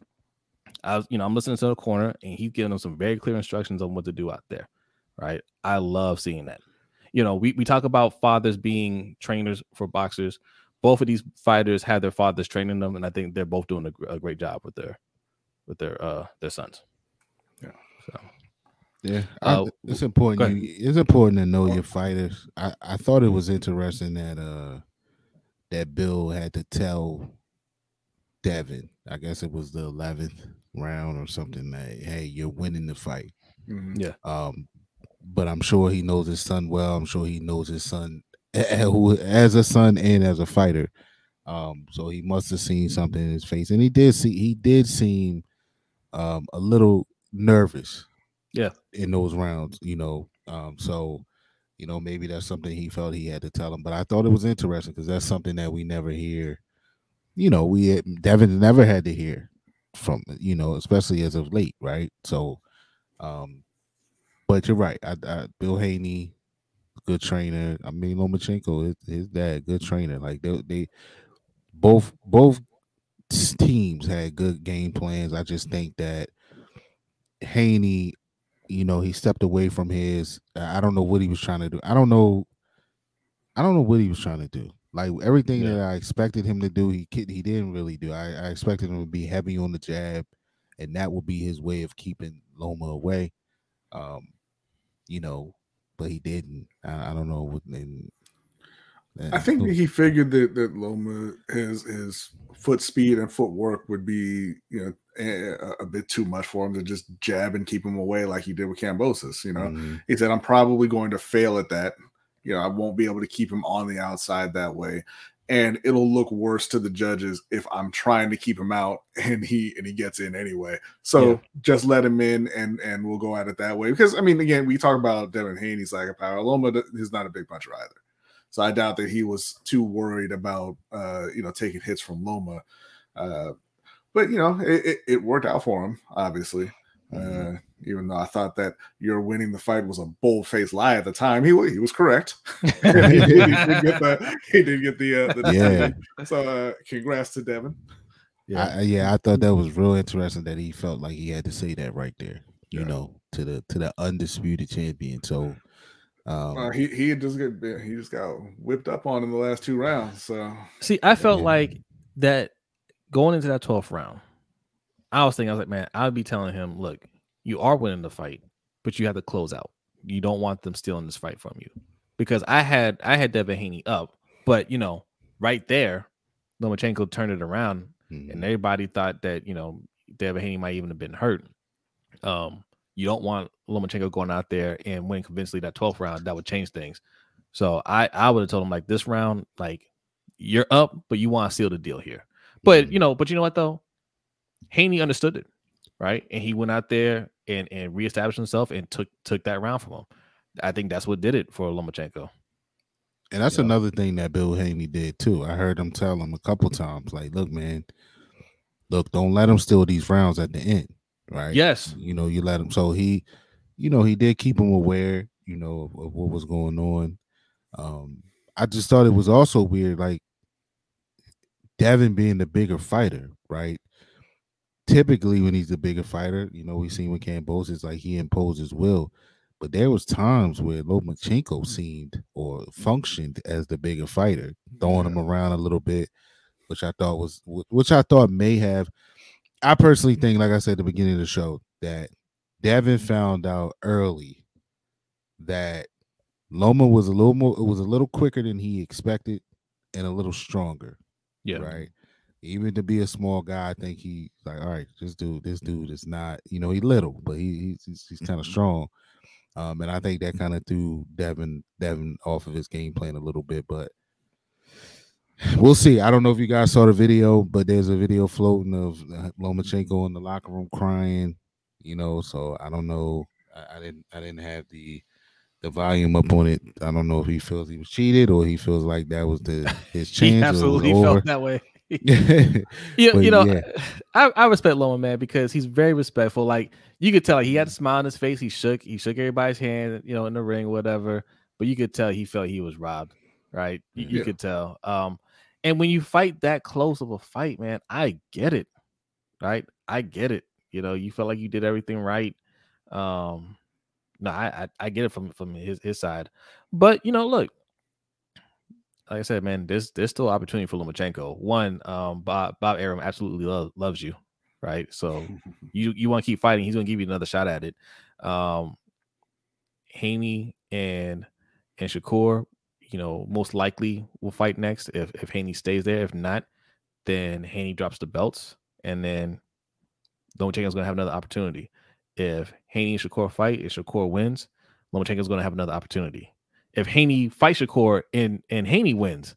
S1: I was, you know, I'm listening to the corner, and he's giving them some very clear instructions on what to do out there. Right? I love seeing that. You know, we, we talk about fathers being trainers for boxers both of these fighters had their fathers training them, and I think they're both doing a, a great job with their with their uh their sons.
S2: Yeah.
S1: So.
S3: Yeah, uh, I, it's important. You, it's important to know your fighters. I, I thought it was interesting that uh that Bill had to tell Devin. I guess it was the eleventh round or something. That hey, you're winning the fight.
S1: Mm-hmm. Yeah.
S3: Um, but I'm sure he knows his son well. I'm sure he knows his son who as a son and as a fighter. Um, so he must have seen something in his face, and he did see he did seem um, a little nervous.
S1: Yeah,
S3: in those rounds, you know. Um, so you know, maybe that's something he felt he had to tell him. But I thought it was interesting because that's something that we never hear. You know, we Devin never had to hear from you know, especially as of late, right? So, um, but you're right. I, I, Bill Haney, good trainer. I mean, Lomachenko, his, his dad, good trainer. Like they, they both both teams had good game plans. I just think that Haney, you know, he stepped away from his. I don't know what he was trying to do. I don't know. I don't know what he was trying to do. Like everything yeah. that I expected him to do, he he didn't really do. I, I expected him to be heavy on the jab, and that would be his way of keeping Loma away. Um, you know, but he didn't. I, I don't know what. And,
S2: and I think he figured that that Loma his his foot speed and footwork would be you know a, a, bit too much for him to just jab and keep him away like he did with Kambosos. You know, mm-hmm. he said I'm probably going to fail at that you know, I won't be able to keep him on the outside that way. And it'll look worse to the judges if I'm trying to keep him out and he and he gets in anyway. So yeah. just let him in and and we'll go at it that way. Because I mean, again, we talk about Devin Haney's like a power. Loma is not a big puncher either. So I doubt that he was too worried about uh, you know taking hits from Loma. Uh, but you know, it, it, it worked out for him, obviously. Mm-hmm. Uh, even though I thought that you're winning the fight was a bold faced lie at the time. He he was correct. he, did, he, did, get the he did get the, uh, the yeah. So uh, congrats to Devin.
S3: Yeah, I, yeah, I thought that was real interesting that he felt like he had to say that right there. You yeah. know, to the to the undisputed champion. So.
S2: Um, uh, he he just get he just got whipped up on in the last two rounds. So
S1: see, I felt yeah. like that going into that 12th round. I was thinking, I was like, man, I'd be telling him, look, you are winning the fight, but you have to close out. You don't want them stealing this fight from you. Because I had I had Devin Haney up, but you know, right there, Lomachenko turned it around mm-hmm. and everybody thought that, you know, Devin Haney might even have been hurt. Um, you don't want Lomachenko going out there and winning convincingly that 12th round. That would change things. So I I would have told him like this round, like you're up, but you want to seal the deal here. But mm-hmm. you know, but you know what though? Haney understood it right? And he went out there and and reestablished himself and took took that round from him. I think that's what did it for Lomachenko.
S3: And that's you another thing that Bill Haney did too. I heard him tell him a couple times, like, "Look, man, look, don't let him steal these rounds at the end, right?
S1: Yes,
S3: you know, you let him." So he, you know, he did keep him aware, you know, of, of what was going on. Um, I just thought it was also weird, like Devin being the bigger fighter, right? Typically when he's a bigger fighter, you know, we've seen with Kambosos, like he imposes will. But there was times where Lomachenko seemed or functioned as the bigger fighter, throwing him around a little bit, which I thought was which I thought may have. I personally think, like I said at the beginning of the show, that Devin found out early that Loma was a little more, it was a little quicker than he expected and a little stronger.
S1: Yeah.
S3: Right even to be a small guy, I think he like, all right, this dude, this dude is not, you know, he little, but he, he's he's kind of mm-hmm. strong. Um, and I think that kind of threw Devin Devin off of his game plan a little bit, but we'll see. I don't know if you guys saw the video, but there's a video floating of Lomachenko in the locker room crying, you know. So I don't know. I, I didn't I didn't have the the volume up on it. I don't know if he feels he was cheated or he feels like that was the his chance. he
S1: absolutely felt that way. you, you know, yeah. I, I respect Loma man because he's very respectful. Like you could tell, like, he had a smile on his face. He shook, he shook everybody's hand, you know, in the ring, whatever. But you could tell he felt he was robbed, right? You, yeah. you could tell. Um, and when you fight that close of a fight, man, I get it, right? I get it. You know, you felt like you did everything right. Um, no, I, I, I get it from from his his side, but you know, look, like I said, man, there's there's still opportunity for Lomachenko. One, um, Bob Bob Arum absolutely lo- loves you, right? So you you want to keep fighting. He's going to give you another shot at it. Um, Haney and and Shakur, you know, most likely will fight next if if Haney stays there. If not, then Haney drops the belts, and then Lomachenko's going to have another opportunity. If Haney and Shakur fight, if Shakur wins, Lomachenko's going to have another opportunity if Haney fights Shakur and and Haney wins,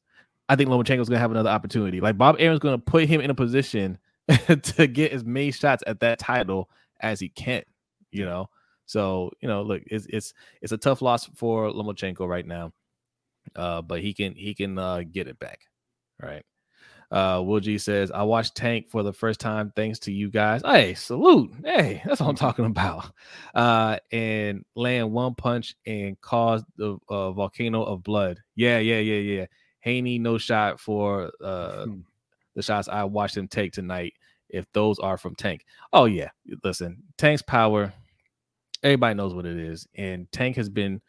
S1: I think Lomachenko's gonna have another opportunity. Like Bob Arum's gonna put him in a position to get as many shots at that title as he can. You know, So you know, look, it's it's it's a tough loss for Lomachenko right now, uh, but he can he can uh, get it back, right? Uh, Will G says, I watched Tank for the first time thanks to you guys. Hey, salute. Hey, that's what I'm talking about. Uh, and land one punch and cause the uh, volcano of blood. Yeah, yeah, yeah, yeah. Haney, no shot for uh,
S2: Hmm.
S1: the shots I watched him take tonight. If those are from Tank. Oh, yeah. Listen, Tank's power, everybody knows what it is. And Tank has been,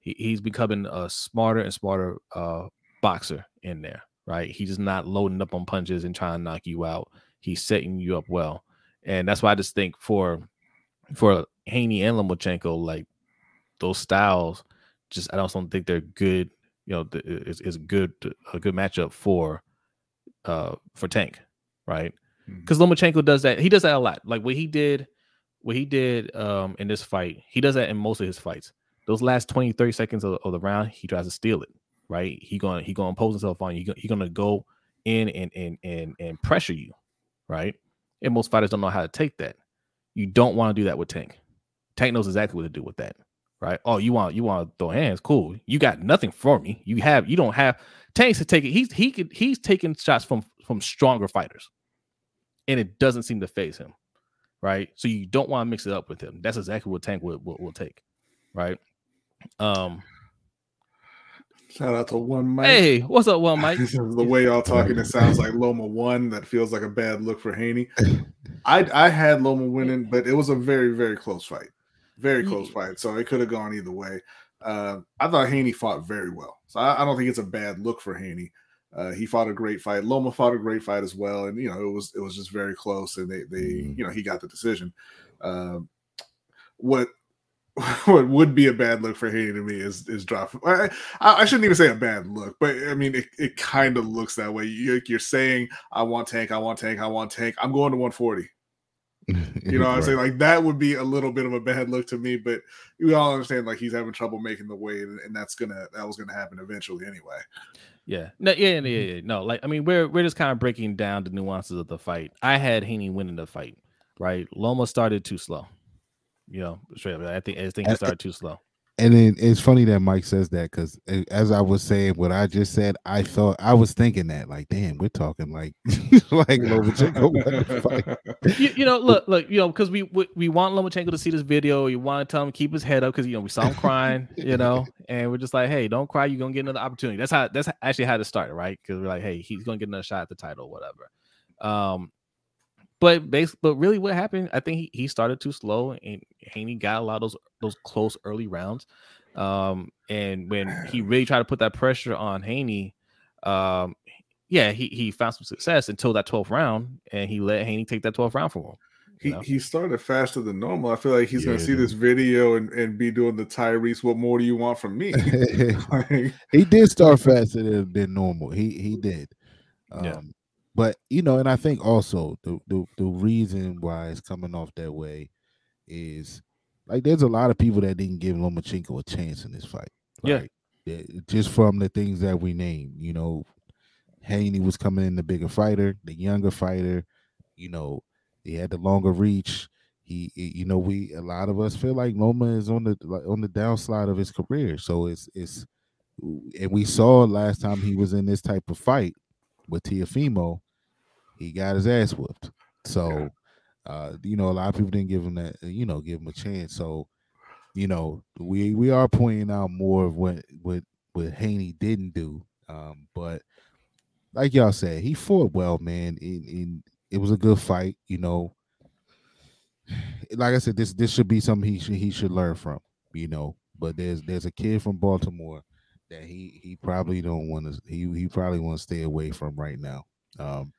S1: he, he's becoming a smarter and smarter uh, boxer in there right? He's just not loading up on punches and trying to knock you out. He's setting you up well, and that's why I just think for for Haney and Lomachenko, like those styles, just I don't don't think they're good. You know, it's, good a good matchup for uh for Tank, right? Because Lomachenko does that. He does that a lot. Like what he did, what he did um in this fight, he does that in most of his fights. Those last 20, 30 seconds of, of the round, he tries to steal it right? He gonna he gonna impose himself on you. He gonna, go in and and and and pressure you, right? And most fighters don't know how to take that. You don't want to do that with Tank. Tank knows exactly what to do with that, right? Oh, you want you want to throw hands? Cool. You got nothing for me. You have you don't have Tank's to take it. He's he could he's taking shots from from stronger fighters, and it doesn't seem to faze him, right? So you don't want to mix it up with him. That's exactly what Tank will will, will take, right? Um.
S2: Shout out to one Mike.
S1: Hey, what's up, one Mike?
S2: the way y'all talking, it sounds like Loma won. That feels like a bad look for Haney. I I had Loma winning, but it was a very very close fight, very close
S1: Yeah.
S2: fight. So it could have gone either way. Uh, I thought Haney fought very well, so I, I don't think it's a bad look for Haney. Uh, he fought a great fight. Loma fought a great fight as well, and you know it was it was just very close, and they they
S3: Mhm.
S2: you know he got the decision. Um, what what would be a bad look for Haney to me is is drop. I, I shouldn't even say a bad look, but I mean it, it kind of looks that way. You, you're saying I want tank, I want tank, I want tank. I'm going to 140. You know what I'm saying? Like that would be a little bit of a bad look to me, but we all understand like he's having trouble making the weight, and, and that's gonna that was gonna happen eventually anyway.
S1: Yeah, no, yeah, yeah, yeah, yeah. No, like I mean, we're we're just kind of breaking down the nuances of the fight. I had Haney winning the fight, right? Loma started too slow. You know, straight up. I think I think he started too slow.
S3: And then it's funny that Mike says that because as I was saying what I just said, I thought I was thinking that like, damn, we're talking like like Lomachenko won the fight.
S1: You, you know, look, look, you know, because we, we we want Lomachenko to see this video. You want to tell him keep his head up because you know we saw him crying, you know, and we're just like, hey, don't cry. You're gonna get another opportunity. That's how that's actually how it started, right? Because we're like, hey, he's gonna get another shot at the title, whatever. Um, but base, but really, what happened? I think he, he started too slow, and Haney got a lot of those those close early rounds. Um, and when he really tried to put that pressure on Haney, um, yeah, he he found some success until that 12th round, and he let Haney take that 12th round from him.
S2: He,
S1: you know?
S2: he started faster than normal. I feel like he's gonna see this video and, and be doing the Tyrese. What more do you want from me? Like,
S3: he did start faster than, than normal. He he did. Um,
S1: Yeah.
S3: But you know, and I think also the, the the reason why it's coming off that way is like there's a lot of people that didn't give Lomachenko a chance in this fight. Right? Yeah, just from the things that we named. You know, Haney was coming in the bigger fighter, the younger fighter. You know, he had the longer reach. He, you know, we a lot of us feel like Loma is on the like, on the downslide of his career. So it's it's, and we saw last time he was in this type of fight with Teofimo, he got his ass whooped. So, uh, you know, a lot of people didn't give him that, you know, give him a chance. So, you know, we we are pointing out more of what what what Haney didn't do. Um, but like y'all said, he fought well, man. In in it was a good fight, you know. Like I said, this this should be something he should he should learn from, you know. But there's there's a kid from Baltimore that he he probably don't want to he he probably want to stay away from right now. Um,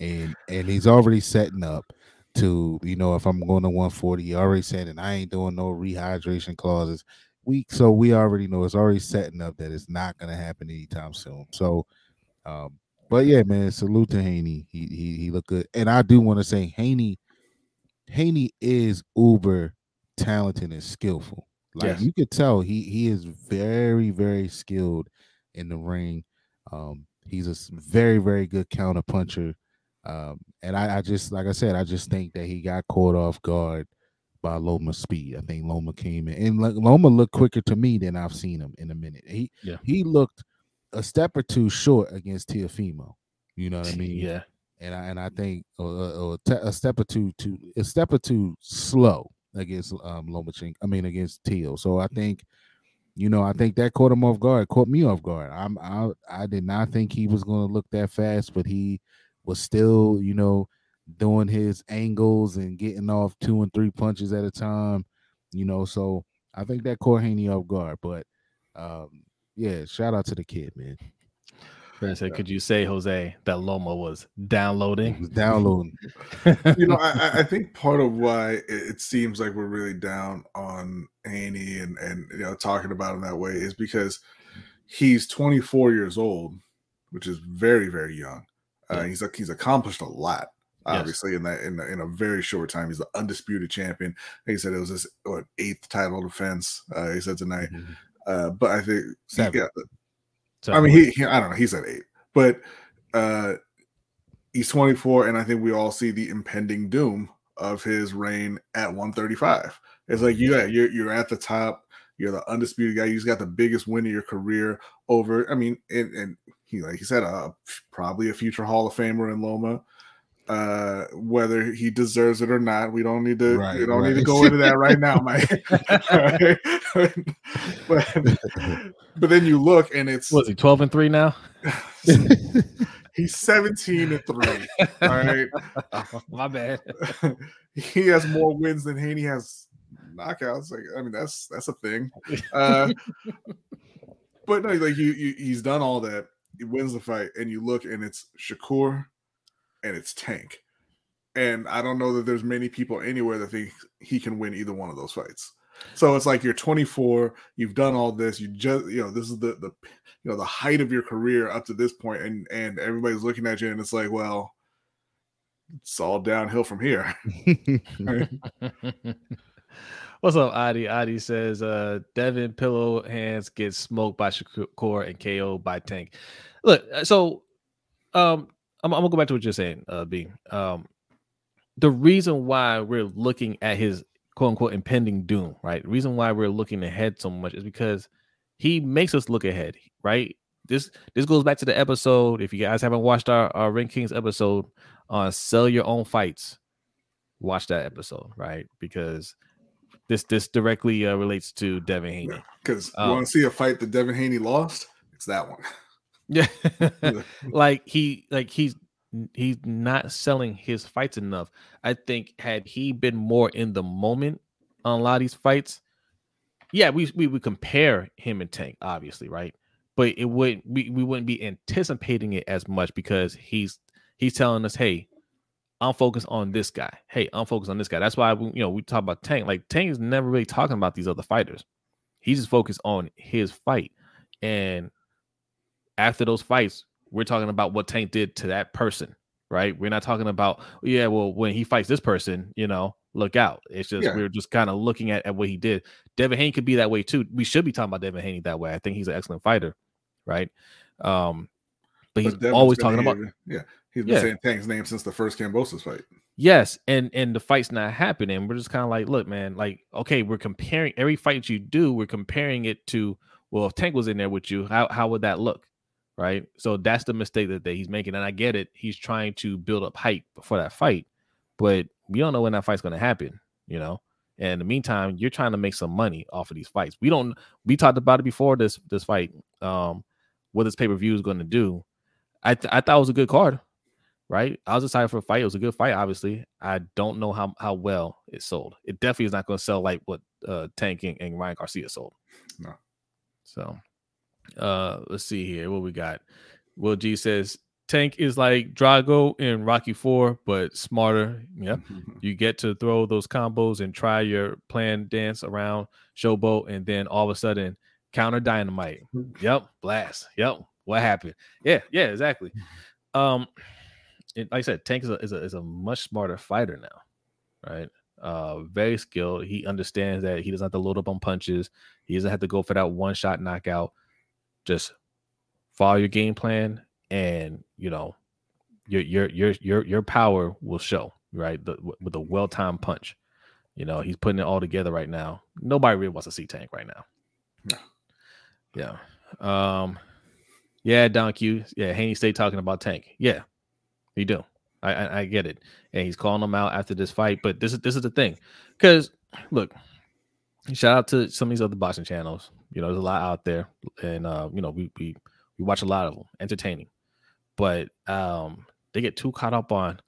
S3: and and he's already setting up to you know if I'm going to 140, he already said, and I ain't doing no rehydration clauses. We so we already know it's already setting up that it's not gonna happen anytime soon. So, um, but yeah, man, salute to Haney. He he he looked good, and I do want to say Haney, Haney is uber talented and skillful. Like
S1: Yes.
S3: you could tell, he he is very very skilled in the ring. Um, he's a very very good counter puncher. Um, and I, I just like I said, I just think that he got caught off guard by Loma's speed. I think Loma came in and Loma looked quicker to me than I've seen him in a minute. He
S1: Yeah.
S3: he looked a step or two short against Teofimo. You know what I mean?
S1: Yeah.
S3: and I and I think uh, uh, te- a step or two to a step or two slow against um Lomachenko. I mean against Teal. So I think, you know, I think that caught him off guard, caught me off guard. I'm I I did not think he was going to look that fast, but he was still, you know, doing his angles and getting off two and three punches at a time. You know, so I think that caught Haney off guard. But um, yeah, shout out to the kid, man.
S1: Brad said, could you say, Jose, that Loma was downloading?
S3: He was downloading.
S2: you know, I, I- I think part of why it, it seems like we're really down on Haney and and you know talking about him that way is because he's 24 years old, which is very very young. Uh,
S1: Yeah.
S2: He's like he's accomplished a lot,
S1: Yes.
S2: obviously in that in, a- in a very short time. He's the undisputed champion. He said it was his what, eighth title defense. Uh, he said tonight, uh, but I think
S3: Seven.
S2: yeah,
S1: So,
S2: I mean, he, he I don't know. He said eight, but uh, he's 24, and I think we all see the impending doom of his reign at 135. It's like you got you're you're at the top. You're the undisputed guy. You just got the biggest win of your career over. I mean, and, and he like he said, uh, probably a future Hall of Famer in Loma. Uh, whether he deserves it or not, we don't need to.
S3: Right,
S2: we don't need to go into that right now, Mike. but but then you look and it's
S1: was he 12 and 3 now?
S2: he's 17 and 3 all right
S1: My bad.
S2: he has more wins than Haney has knockouts like i mean that's that's a thing uh but no like you, you he's done all that he wins the fight and you look and it's Shakur and it's Tank. And I don't know that there's many people anywhere that think he can win either one of those fights. So it's like you're 24 you've done all this you just you know this is the the you know the height of your career up to this point and and everybody's looking at you and it's like well it's all downhill from here
S1: What's up, Adi? Adi says, uh, Devin Pillow Hands gets smoked by Shakur and KO by Tank. Look, uh, so um, I'm, I'm gonna go back to what you're saying, uh, B. Um, the reason why we're looking at his quote unquote impending doom, right? The reason why we're looking ahead so much is because he makes us look ahead, right? This this goes back to the episode. If you guys haven't watched our, our Ring Kings episode on sell your own fights, watch that episode, right? Because this this directly uh, relates to Devin Haney.
S2: because
S1: Oh.
S2: you want to see a fight that Devin Haney lost it's that one
S1: Yeah, like he like he's he's not selling his fights enough. I think had he been more in the moment on a lot of these fights, yeah, we we would compare him and Tank, obviously, right? But it would we, we wouldn't be anticipating it as much because he's he's telling us, hey, I'm focused on this guy. Hey, I'm focused on this guy. That's why we, you know we talk about Tank. Like Tank is never really talking about these other fighters. He's just focused on his fight. And after those fights, we're talking about what Tank did to that person, right? We're not talking about, yeah, well, when he fights this person, you know, look out. It's just
S2: Yeah.
S1: we're just kind of looking at, at what he did. Devin Haney could be that way too. We should be talking about Devin Haney that way. I think he's an excellent fighter, right? Um, but he's
S2: But Devin's
S1: always talking about
S2: yeah he's been
S1: Yeah.
S2: saying Tank's name since the first Kambosos fight
S1: Yes, and and the fight's not happening. We're just kind of like, look, man, like, okay, we're comparing every fight you do, we're comparing it to, well, if Tank was in there with you, how how would that look, right? So that's the mistake that, that he's making, and I get it. He's trying to build up hype for that fight, but we don't know when that fight's going to happen, you know. And in the meantime, you're trying to make some money off of these fights. We don't. We talked about it before this this fight. Um, what this pay per view is going to do. I th- I thought it was a good card right? I was excited for a fight. It was a good fight, obviously. I don't know how, how well it sold. It definitely is not going to sell like what uh Tank and, and Ryan Garcia sold.
S2: No.
S1: So uh let's see here what we got. Will G says Tank is like Drago in Rocky 4, but smarter. Yep. You get to throw those combos and try your plan dance around showboat, and then all of a sudden counter dynamite. Yep, blast. Yep. What happened? Yeah, yeah, exactly. Um, it, like I said, Tank is a, is a is a much smarter fighter now, right? Uh, very skilled. He understands that he doesn't have to load up on punches. He doesn't have to go for that one shot knockout. Just follow your game plan, and you know, your your your your your power will show, right? The, with a well timed punch, You know, he's putting it all together right now. Nobody really wants to see Tank right now.
S2: No.
S1: Yeah. Um. Yeah, Don Q. Yeah, Haney stay talking about Tank. Yeah, you do. I, I I get it, and he's calling him out after this fight. But this is this is the thing, because look, shout out to some of these other boxing channels. You know, there's a lot out there, and uh, you know, we we we watch a lot of them, entertaining. But um, they get too caught up on,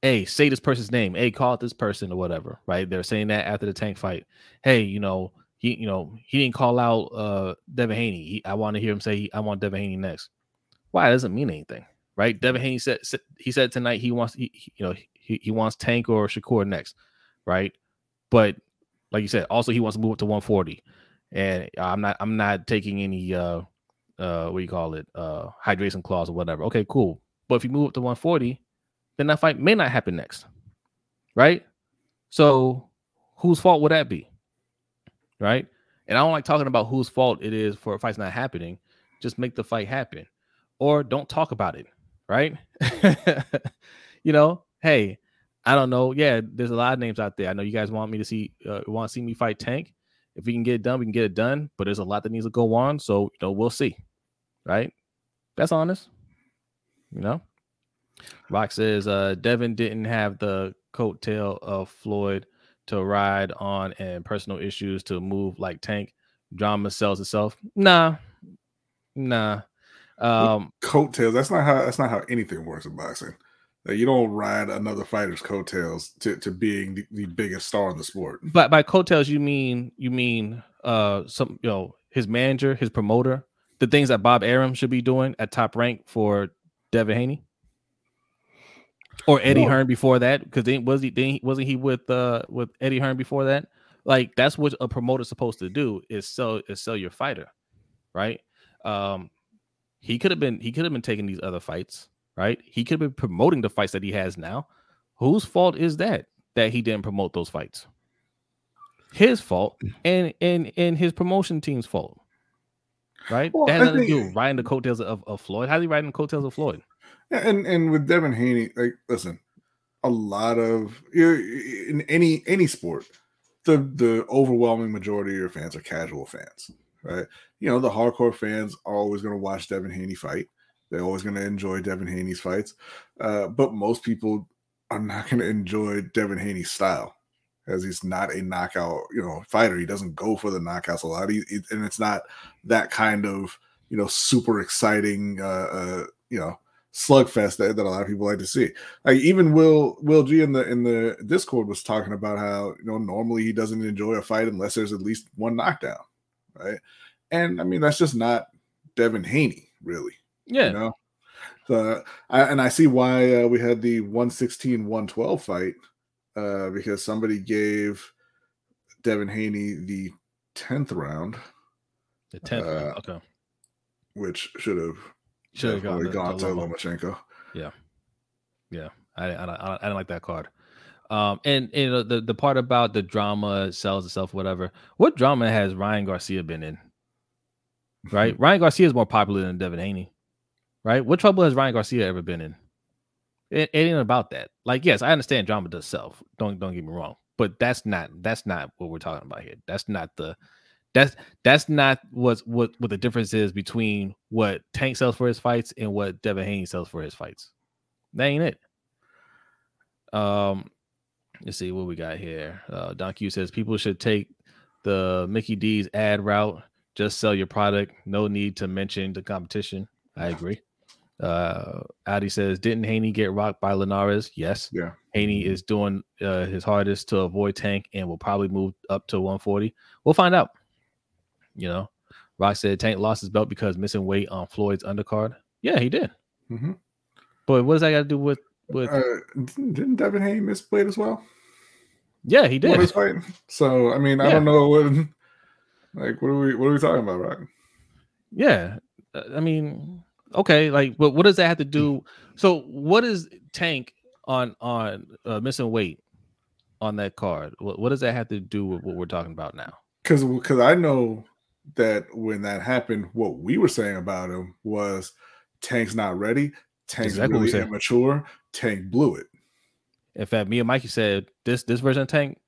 S1: hey, say this person's name, hey, call this person or whatever, right? They're saying that after the tank fight. Hey, you know, he, you know, he didn't call out uh Devin Haney. He, I want to hear him say, I want Devin Haney next. Why? It doesn't mean anything, right? Devin Haney said, he said tonight he wants, he, you know, he, he wants Tank or Shakur next, right? But like you said, also he wants to move up to 140. And I'm not, I'm not taking any, uh, uh, what do you call it, uh, hydration clause or whatever. Okay, cool. But if you move up to 140, then that fight may not happen next, right? So whose fault would that be? Right? And I don't like talking about whose fault it is for a fight's not happening. Just make the fight happen, or don't talk about it. Right? you know, hey, I don't know. Yeah, there's a lot of names out there. I know you guys want me to see, uh, want to see me fight Tank. If we can get it done, we can get it done. But there's a lot that needs to go on. So you know, we'll see. Right? That's honest. You know. Rock says uh Devin didn't have the coattail of Floyd to ride on and personal issues to move like Tank. Drama sells itself. Nah, nah. Um,
S2: coattails. That's not how. That's not how anything works in boxing. You don't ride another fighter's coattails to, to being the, the biggest star in the sport.
S1: but by coattails, you mean you mean uh some you know his manager, his promoter, the things that Bob Arum should be doing at top rank for Devin Haney. Or Eddie Hearn before that, because then was he then wasn't he with uh with Eddie Hearn before that? Like that's what a promoter's supposed to do is sell is sell your fighter, right? Um he could have been he could have been taking these other fights, right? He could have been promoting the fights that he has now. Whose fault is that that he didn't promote those fights? His fault and and and his promotion team's fault. Right?
S2: Well,
S1: that has nothing to do with riding the coattails of, of Floyd. How's he riding the coattails of Floyd?
S2: And and with Devin Haney, like listen, a lot of in any any sport, the the overwhelming majority of your fans are casual fans, right? You know, the hardcore fans are always going to watch Devin Haney fight. They're always going to enjoy Devin Haney's fights, uh, but most people are not going to enjoy Devin Haney's style, as he's not a knockout, you know, fighter. He doesn't go for the knockouts a lot, he- and it's not that kind of you know super exciting, uh, uh, you know slugfest that, that a lot of people like to see. Like even Will Will G in the in the Discord was talking about how you know normally he doesn't enjoy a fight unless there's at least one knockdown, right? And I mean that's just not Devin Haney, really.
S1: Yeah.
S2: You know, so I, and I see why uh, we had the 116 112 fight uh, because somebody gave Devin Haney the 10th round,
S1: The tenth.
S2: Uh,
S1: round. okay.
S2: which should have
S1: Should have
S2: definitely
S1: gone
S2: to Lomachenko.
S1: Yeah, I, I, I, I didn't like that card. Um, and you know the the part about the drama sells itself, whatever. What drama has Ryan Garcia been in? Right, Ryan Garcia is more popular than Devin Haney. Right, what trouble has Ryan Garcia ever been in? It, it ain't about that. Like, yes, I understand drama does self. Don't don't get me wrong, but that's not that's not what we're talking about here. That's not the that's that's not what's what what the difference is between what Tank sells for his fights and what Devin Haney sells for his fights. That ain't it. Um, let's see what we got here. Uh, Don Q says people should take the Mickey D's ad route. Just sell your product. No need to mention the competition. I agree. Uh, Audi says, didn't Haney get rocked by Linares? Yes.
S2: Yeah.
S1: Haney is doing uh, his hardest to avoid Tank and will probably move up to 140. We'll find out. You know, Rock said Tank lost his belt because missing weight on Floyd's undercard. Yeah, he did.
S2: Mhm.
S1: But what does that got to do with with?
S2: Uh, didn't Devin miss weight as well?
S1: yeah, he did.
S2: So I mean, I
S1: Yeah.
S2: don't know what like what are we what are we talking about, Rock?
S1: Yeah, Uh, I mean, okay, like, but what does that have to do? So, what is Tank on on uh, missing weight on that card? What, what does that have to do with what we're talking about now?
S2: Because because I know that when that happened, what we were saying about him was Tank's not ready. Tank's
S1: Exactly
S2: really
S1: said.
S2: immature. Tank blew it.
S1: In fact, me and Mikey said this this version of Tank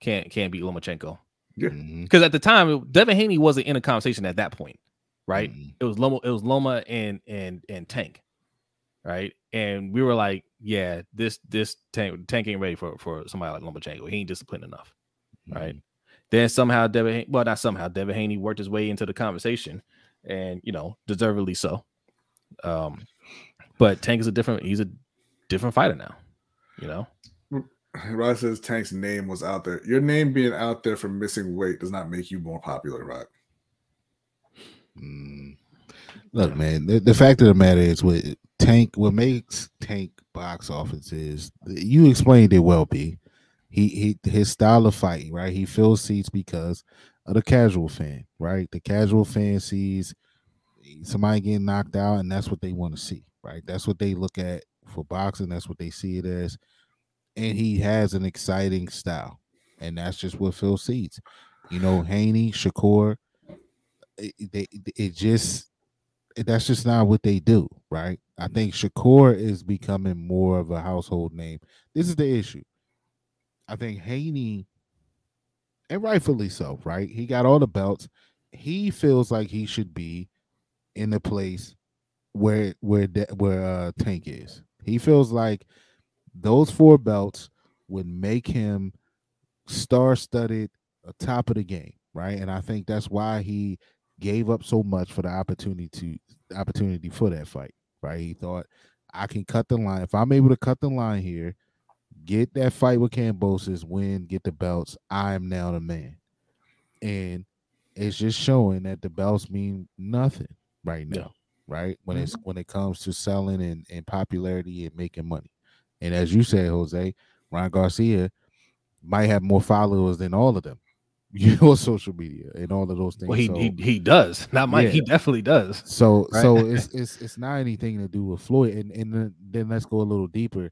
S1: can't can't beat Lomachenko.
S2: Yeah.
S1: Because at the time, Devin Haney wasn't in a conversation at that point, right?
S3: Mhm.
S1: It was Loma, it was Loma and and and Tank, right? And we were like, yeah, this this Tank Tank ain't ready for for somebody like Lomachenko. He ain't disciplined enough, right? Then somehow Devin, well, not somehow Devin Haney worked his way into the conversation, and you know, deservedly so. Um, but Tank is a different. He's a different fighter now. You know,
S2: Rod says Tank's name was out there. Your name being out there for missing weight does not make you more popular, Rod.
S3: Mm. Look, man, the, the fact of the matter is, what Tank, what makes Tank box office is you explained it well, B. He he his style of fighting, right? He fills seats because of the casual fan, right? The casual fan sees somebody getting knocked out, and that's what they want to see, right? That's what they look at for boxing. That's what they see it as. And he has an exciting style, and that's just what fills seats. You know, Haney, Shakur, it, they it just that's just not what they do, right? I think Shakur is becoming more of a household name. This is the issue. I think Haney, and rightfully so, right? He got all the belts. He feels like he should be in the place where where De- where uh, Tank is. He feels like those four belts would make him star-studded, top of the game, right? And I think that's why he gave up so much for the opportunity to opportunity for that fight, right? He thought I can cut the line. If I'm able to cut the line here, get that fight with Kambosos, win, get the belts, I am now the man. And it's just showing that the belts mean nothing right now,
S1: Yeah.
S3: right? When it's mm-hmm. when it comes to selling and, and popularity and making money. And as you said, Jose, Ron Garcia might have more followers than all of them. You know, social media and all of those things.
S1: well, he
S3: So-
S1: he he does. Not Mike. He definitely does.
S3: so
S1: Right.
S3: so it's it's it's not anything to do with Floyd. And and then let's go a little deeper.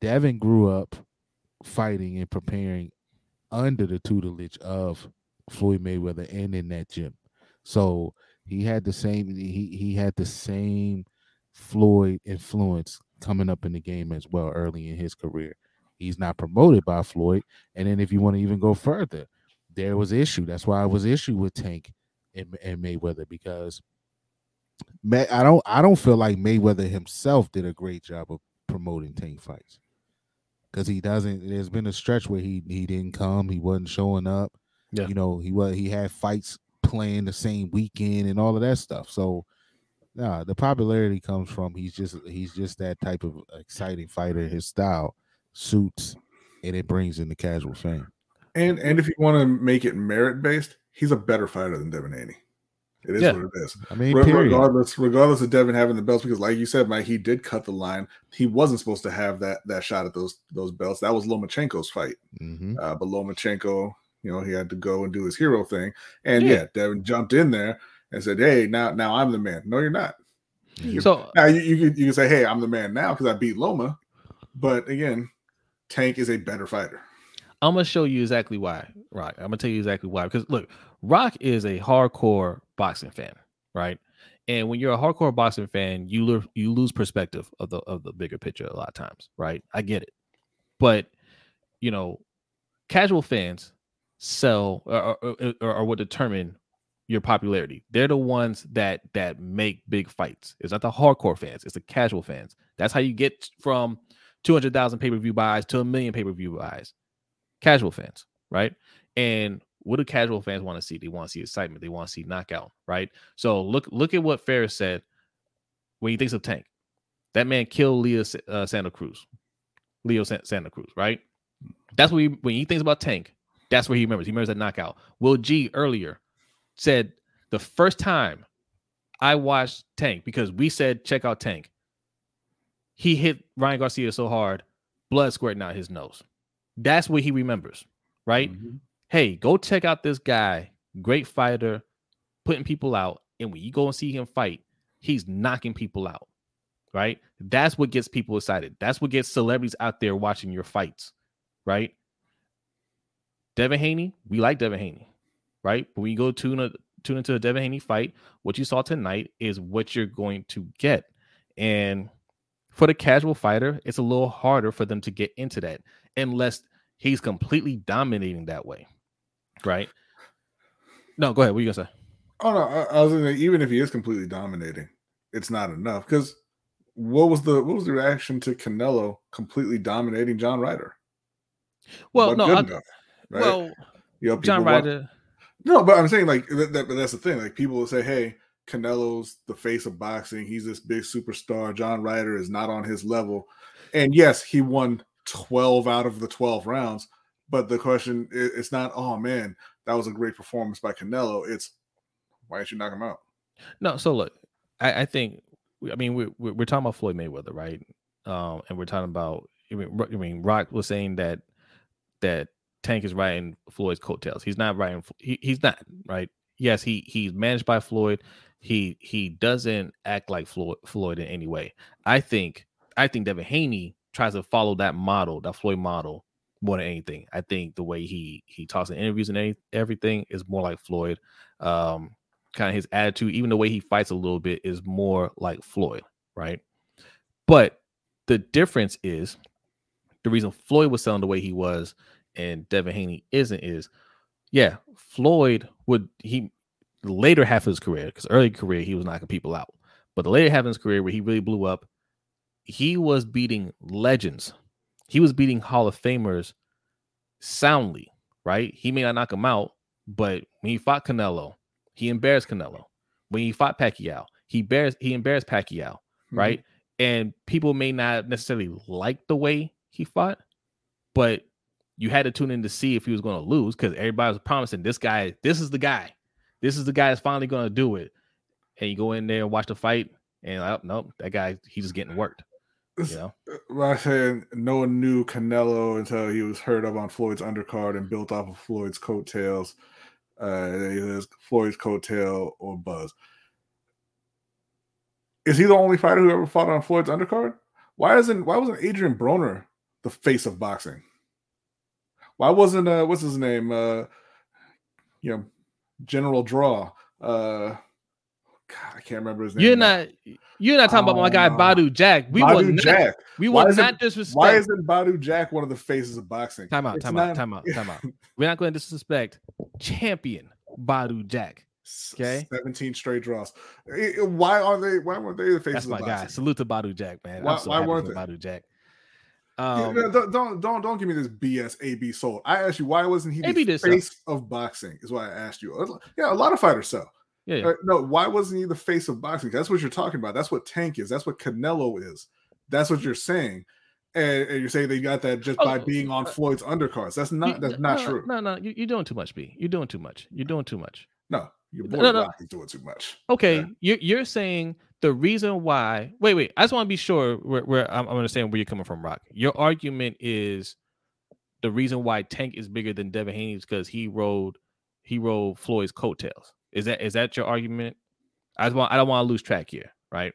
S3: Devin grew up fighting and preparing under the tutelage of Floyd Mayweather and in that gym. So he had the same he he had the same Floyd influence coming up in the game as well early in his career. He's not promoted by Floyd. And then if you want to even go further, there was issue. That's why I was issue with Tank and, and Mayweather because May, I don't I don't feel like Mayweather himself did a great job of promoting Tank fights. Cause he doesn't there's been a stretch where he he didn't come, he wasn't showing up.
S1: Yeah.
S3: You know, he was he had fights playing the same weekend and all of that stuff. So nah, the popularity comes from he's just he's just that type of exciting fighter. His style suits and it brings in the casual fan.
S2: And and if you want to make it merit based, he's a better fighter than Devin Haney. It is
S1: Yeah.
S2: what it is.
S3: I mean,
S2: Re- regardless, regardless of Devin having the belts, because like you said, Mike, he did cut the line. He wasn't supposed to have that that shot at those those belts. That was Lomachenko's fight.
S3: Mhm.
S2: Uh, but Lomachenko, you know, he had to go and do his hero thing. And
S1: Yeah.
S2: yeah, Devin jumped in there and said, "Hey, now now I'm the man." No, you're not.
S3: Mhm.
S1: So
S2: Now you you can, you can say, "Hey, I'm the man now" because I beat Loma. But again, Tank is a better fighter.
S1: I'm gonna show you exactly why, Rock. I'm gonna tell you exactly why. Because look, Rock is a hardcore boxing fan, right? And when you're a hardcore boxing fan, you lose you lose perspective of the of the bigger picture a lot of times, right? I get it, but you know, casual fans sell or, or, what determine your popularity. They're the ones that that make big fights. It's not the hardcore fans; it's the casual fans. That's how you get from two hundred thousand pay per view buys to a million pay per view buys casual fans, right? And what do casual fans want to see? They want to see excitement. They want to see knockout, right? So look look at what Ferris said when he thinks of Tank. That man killed Leo uh, Santa Cruz, Leo San- Santa Cruz, right? That's what he when he thinks about Tank. That's what he remembers. He remembers that knockout. Will G earlier said the first time I watched Tank because we said check out Tank. He hit Ryan Garcia so hard, blood squirting out his nose. That's what he remembers, right?
S2: Mhm.
S1: Hey, go check out this guy, great fighter, putting people out. And when you go and see him fight, he's knocking people out, right? That's what gets people excited. That's what gets celebrities out there watching your fights, right? Devin Haney, we like Devin Haney, right? But when you go tune, a, tune into a Devin Haney fight, what you saw tonight is what you're going to get. And for the casual fighter, it's a little harder for them to get into that unless he's completely dominating that way, right? No, go ahead. What are you gonna say?
S2: Oh no, I, I was gonna say, even if he is completely dominating, it's not enough because what was the what was the reaction to Canelo completely dominating John Ryder?
S1: Well,
S2: Wasn't
S1: no, I,
S2: enough, right?
S1: well,
S2: You know,
S1: John
S2: people want-
S1: Ryder.
S2: No, but I'm saying like that, that, but that's the thing. Like people will say, "Hey, Canelo's the face of boxing. He's this big superstar. John Ryder is not on his level." And yes, he won 12 out of the 12 rounds. But the question it's not, "Oh man, that was a great performance by Canelo." It's why didn't you knock him out?
S1: No, so look, I, I think I mean we're we're talking about Floyd Mayweather, right? Um, and we're talking about I mean, I mean Rock was saying that that Tank is riding Floyd's coattails. He's not riding. He, he's not right. Yes, he he's managed by Floyd. He he doesn't act like Floyd Floyd in any way. I think I think Devin Haney tries to follow that model, that Floyd model, more than anything. I think the way he he talks in interviews and any, everything is more like Floyd. Um, kind of his attitude, even the way he fights a little bit, is more like Floyd, right? But the difference is the reason Floyd was selling the way he was and Devin Haney isn't is yeah, Floyd would he later half of his career, because early career he was knocking people out. But the later half of his career where he really blew up, he was beating legends. He was beating Hall of Famers soundly, right? He may not knock him out, but when he fought Canelo, he embarrassed Canelo. When he fought Pacquiao, he embarrassed he embarrassed Pacquiao, mm-hmm. right? And people may not necessarily like the way he fought, but you had to tune in to see if he was going to lose because everybody was promising this guy, this is the guy, this is the guy that's finally going to do it. And you go in there and watch the fight, and oh, nope, that guy he's just getting worked. You know,
S2: I no one knew Canelo until he was heard of on Floyd's undercard and built off of Floyd's coattails. Uh, it Floyd's coattail or Buzz. Is he the only fighter who ever fought on Floyd's undercard? Why isn't Why wasn't Adrien Broner the face of boxing? Why wasn't uh what's his name uh you know General Draw uh God, I can't remember his name.
S1: you're not you're not talking about my guy
S2: Oh,
S1: Badou Jack. We
S2: Badou
S1: will not, we will not disrespect.
S2: Why isn't Badou Jack one of the faces of boxing?
S1: Time out, time out, time out, time out. We're not going to disrespect champion Badou Jack. Okay.
S2: 17 straight draws. Why are they why weren't they the faces of boxing?
S1: That's
S2: of
S1: my
S2: boxing?
S1: guy. Salute to Badou Jack, man.
S2: Why-
S1: I'm so
S2: why weren't they?
S1: Badou Jack. Um,
S2: no, don't, don't don't don't give me this BS AB sold. I asked you why wasn't he
S1: AB
S2: the face of boxing? Is why I asked you. Yeah, a lot of fighters sell.
S1: Yeah, yeah.
S2: No, why wasn't he the face of boxing? That's what you're talking about. That's what Tank is. That's what Canelo is. That's what you're saying. And, and you're saying they got that just by
S1: Oh,
S2: being on
S1: uh,
S2: Floyd's undercards. That's not that's not
S1: no,
S2: true.
S1: No, no, you, you're doing too much, B. You're doing too much. You're doing too much.
S2: No, your boy
S1: No, no.
S2: Doing too much.
S1: Okay,
S2: Yeah.
S1: you're you're saying the reason why. Wait, wait. I just want to be sure where, where I'm, I'm understanding where you're coming from, Rock. Your argument is the reason why Tank is bigger than Devin Haney is because he rode he rode Floyd's coattails. Is that is that your argument? I just want I don't want to lose track here, right?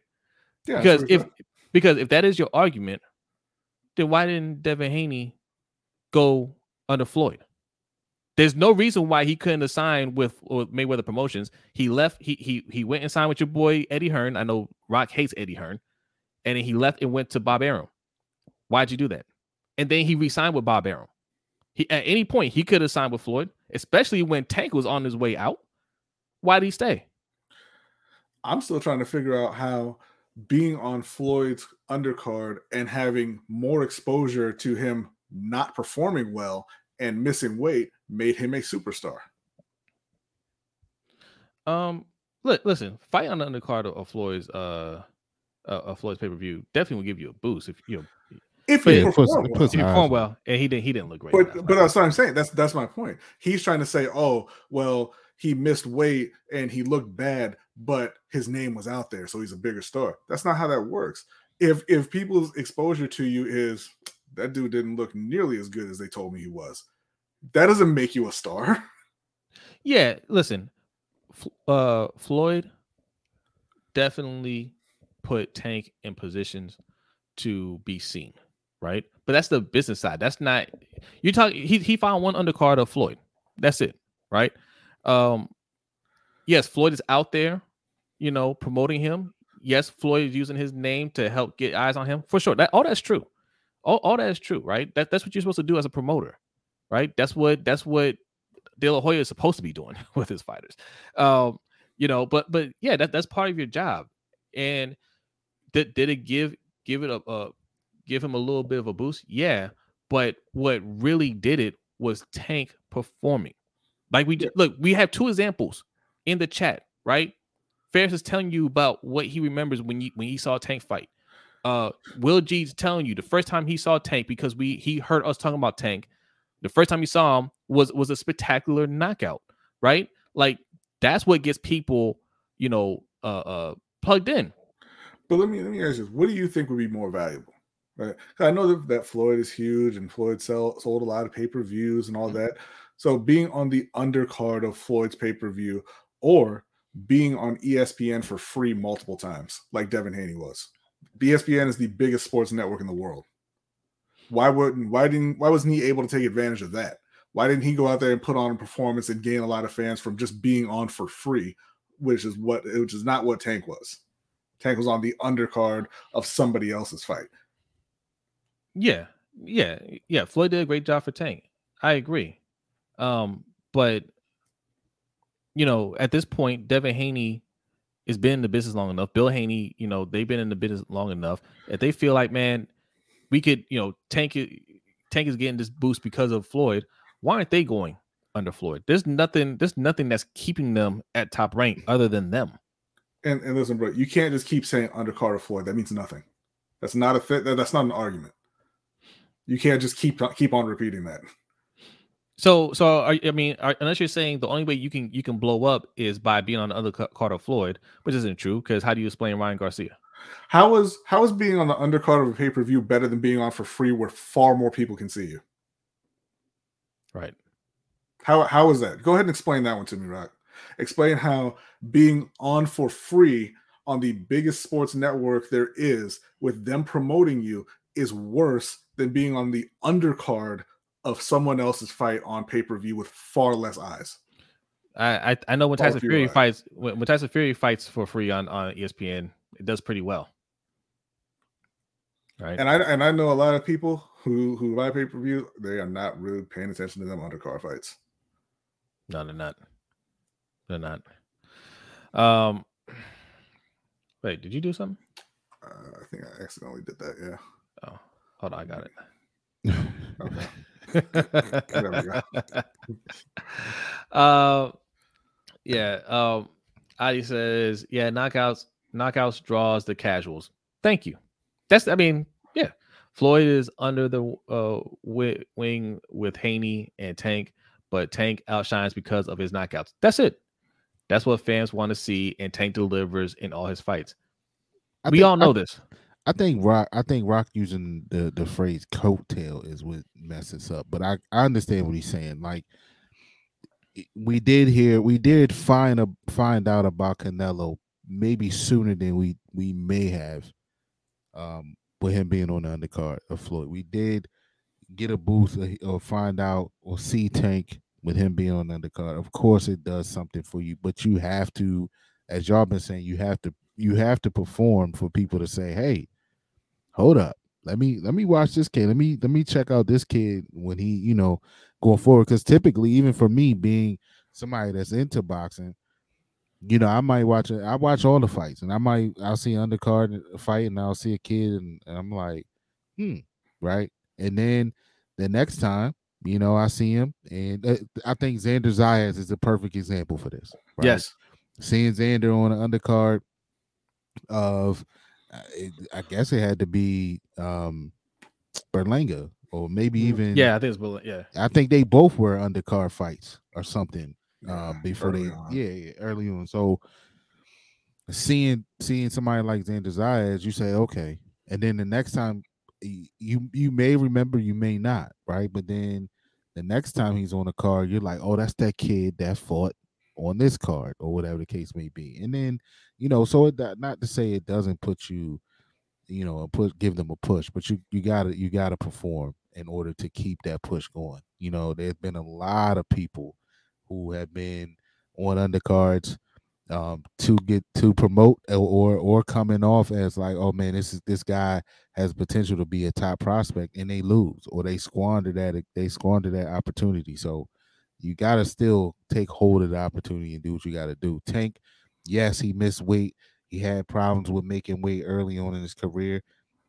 S2: Yeah,
S1: because if because if that is your argument, then why didn't Devin Haney go under Floyd? There's no reason why he couldn't have signed with, with Mayweather Promotions. He left. He he he went and signed with your boy Eddie Hearn. I know Rock hates Eddie Hearn, and then he left and went to Bob Arum. Why'd you do that? And then he re-signed with Bob Arum. He at any point he could have signed with Floyd, especially when Tank was on his way out. Why did he stay?
S2: I'm still trying to figure out how being on Floyd's undercard and having more exposure to him not performing well and missing weight made him a superstar.
S1: Um, look, listen, fight on the undercard of, of Floyd's uh, uh of Floyd's pay per view definitely will give you a boost if you know
S2: If he performed
S3: it
S2: well.
S3: puts
S1: if you perform well, and he didn't he didn't look great.
S2: But but that's what I'm saying. That's that's my point. He's trying to say, oh, well, he missed weight and he looked bad, but his name was out there, so he's a bigger star. That's not how that works. If if people's exposure to you is that dude didn't look nearly as good as they told me he was, that doesn't make you a star.
S1: yeah, listen, uh, Floyd definitely put Tank in positions to be seen, right? But that's the business side. That's not you talk. He he found one undercard of Floyd. That's it, right? Um, yes, Floyd is out there, you know, promoting him. Yes, Floyd is using his name to help get eyes on him for sure. That all that's true. All, all that is true, right? That that's what you're supposed to do as a promoter. right? That's what that's what De La Hoya is supposed to be doing with his fighters. Um, you know, but but yeah, that, that's part of your job. And did did it give give it a, a give him a little bit of a boost? Yeah, but what really did it was Tank performing. Like we look, we have two examples in the chat, right? Ferris is telling you about what he remembers when you when he saw a Tank fight. Uh, Will G's telling you the first time he saw Tank because we he heard us talking about Tank. The first time he saw him was was a spectacular knockout, right? Like that's what gets people, you know, uh, uh plugged in.
S2: But let me let me ask you: What do you think would be more valuable? Right? I know that, that Floyd is huge, and Floyd sell, sold a lot of pay per views and all mm-hmm. that. So being on the undercard of Floyd's pay per view, or being on ESPN for free multiple times, like Devin Haney was. ESPN is the biggest sports network in the world. Why wouldn't why didn't why wasn't he able to take advantage of that? Why didn't he go out there and put on a performance and gain a lot of fans from just being on for free, which is what which is not what Tank was. Tank was on the undercard of somebody else's fight.
S1: Yeah, yeah, yeah. Floyd did a great job for Tank. I agree. Um, but you know, at this point, Devin Haney has been in the business long enough. Bill Haney, you know, they've been in the business long enough. If they feel like, man, we could, you know, Tank it, Tank is getting this boost because of Floyd. Why aren't they going under Floyd? There's nothing. There's nothing that's keeping them at top rank other than them.
S2: And and listen, bro, you can't just keep saying under Carter Floyd. That means nothing. That's not a fit. That's not an argument. You can't just keep keep on repeating that.
S1: So, so are, I mean, are, unless you're saying the only way you can you can blow up is by being on the other card of Floyd, which isn't true. Because how do you explain Ryan Garcia?
S2: How is how is being on the undercard of a pay per view better than being on for free, where far more people can see you?
S1: Right.
S2: How how is that? Go ahead and explain that one to me, Rock. Explain how being on for free on the biggest sports network there is, with them promoting you, is worse than being on the undercard of someone else's fight on pay per view with far less eyes.
S1: I, I, I know when Tyson Fury eyes. fights when, when Tyson Fury fights for free on, on ESPN, it does pretty well.
S2: Right. And I and I know a lot of people who who buy pay per view. They are not really paying attention to them undercard fights.
S1: No, they're not. They're not. Um. Wait, did you do something?
S2: Uh, I think I accidentally did that. Yeah.
S1: Oh, hold on, I got it. okay. uh, yeah. Um, Adi says, yeah, knockouts, knockouts draws the casuals. Thank you. That's, I mean, yeah. Floyd is under the uh, wing with Haney and Tank, but Tank outshines because of his knockouts. That's it. That's what fans want to see, and Tank delivers in all his fights. I we think, all know I, this.
S3: I think Rock. I think Rock using the the phrase "coattail" is what messes up. But I I understand what he's saying. Like we did hear, we did find a find out about Canelo maybe sooner than we we may have. Um, with him being on the undercard of Floyd, we did get a boost or find out or see Tank with him being on the undercard. Of course, it does something for you, but you have to, as y'all been saying, you have to you have to perform for people to say, "Hey, hold up, let me let me watch this kid. Let me let me check out this kid when he, you know, going forward." Because typically, even for me being somebody that's into boxing, you know, I might watch it. I watch all the fights, and I might I'll see undercard fight, and I'll see a kid, and, and I'm like, hmm, right. And then the next time, you know, I see him, and uh, I think Xander Zayas is a perfect example for this.
S1: Right? Yes,
S3: seeing Xander on the undercard of I guess it had to be um Berlanga or maybe mm, even
S1: yeah, I think it's Berlanga. Yeah,
S3: I think they both were undercard fights or something uh, before they on. yeah, yeah early on. So seeing seeing somebody like Xander Zayas, you say okay, and then the next time you you may remember, you may not, right? But then the next time he's on a card, you're like, oh, that's that kid that fought on this card or whatever the case may be. And then, you know, so it not to say it doesn't put you, you know, put give them a push, but you you gotta you gotta perform in order to keep that push going. You know, there's been a lot of people who have been on undercards um, to get to promote or or coming off as like, oh man, this is this guy has potential to be a top prospect, and they lose or they squander that they squander that opportunity. So you got to still take hold of the opportunity and do what you got to do. Tank, yes, he missed weight. He had problems with making weight early on in his career,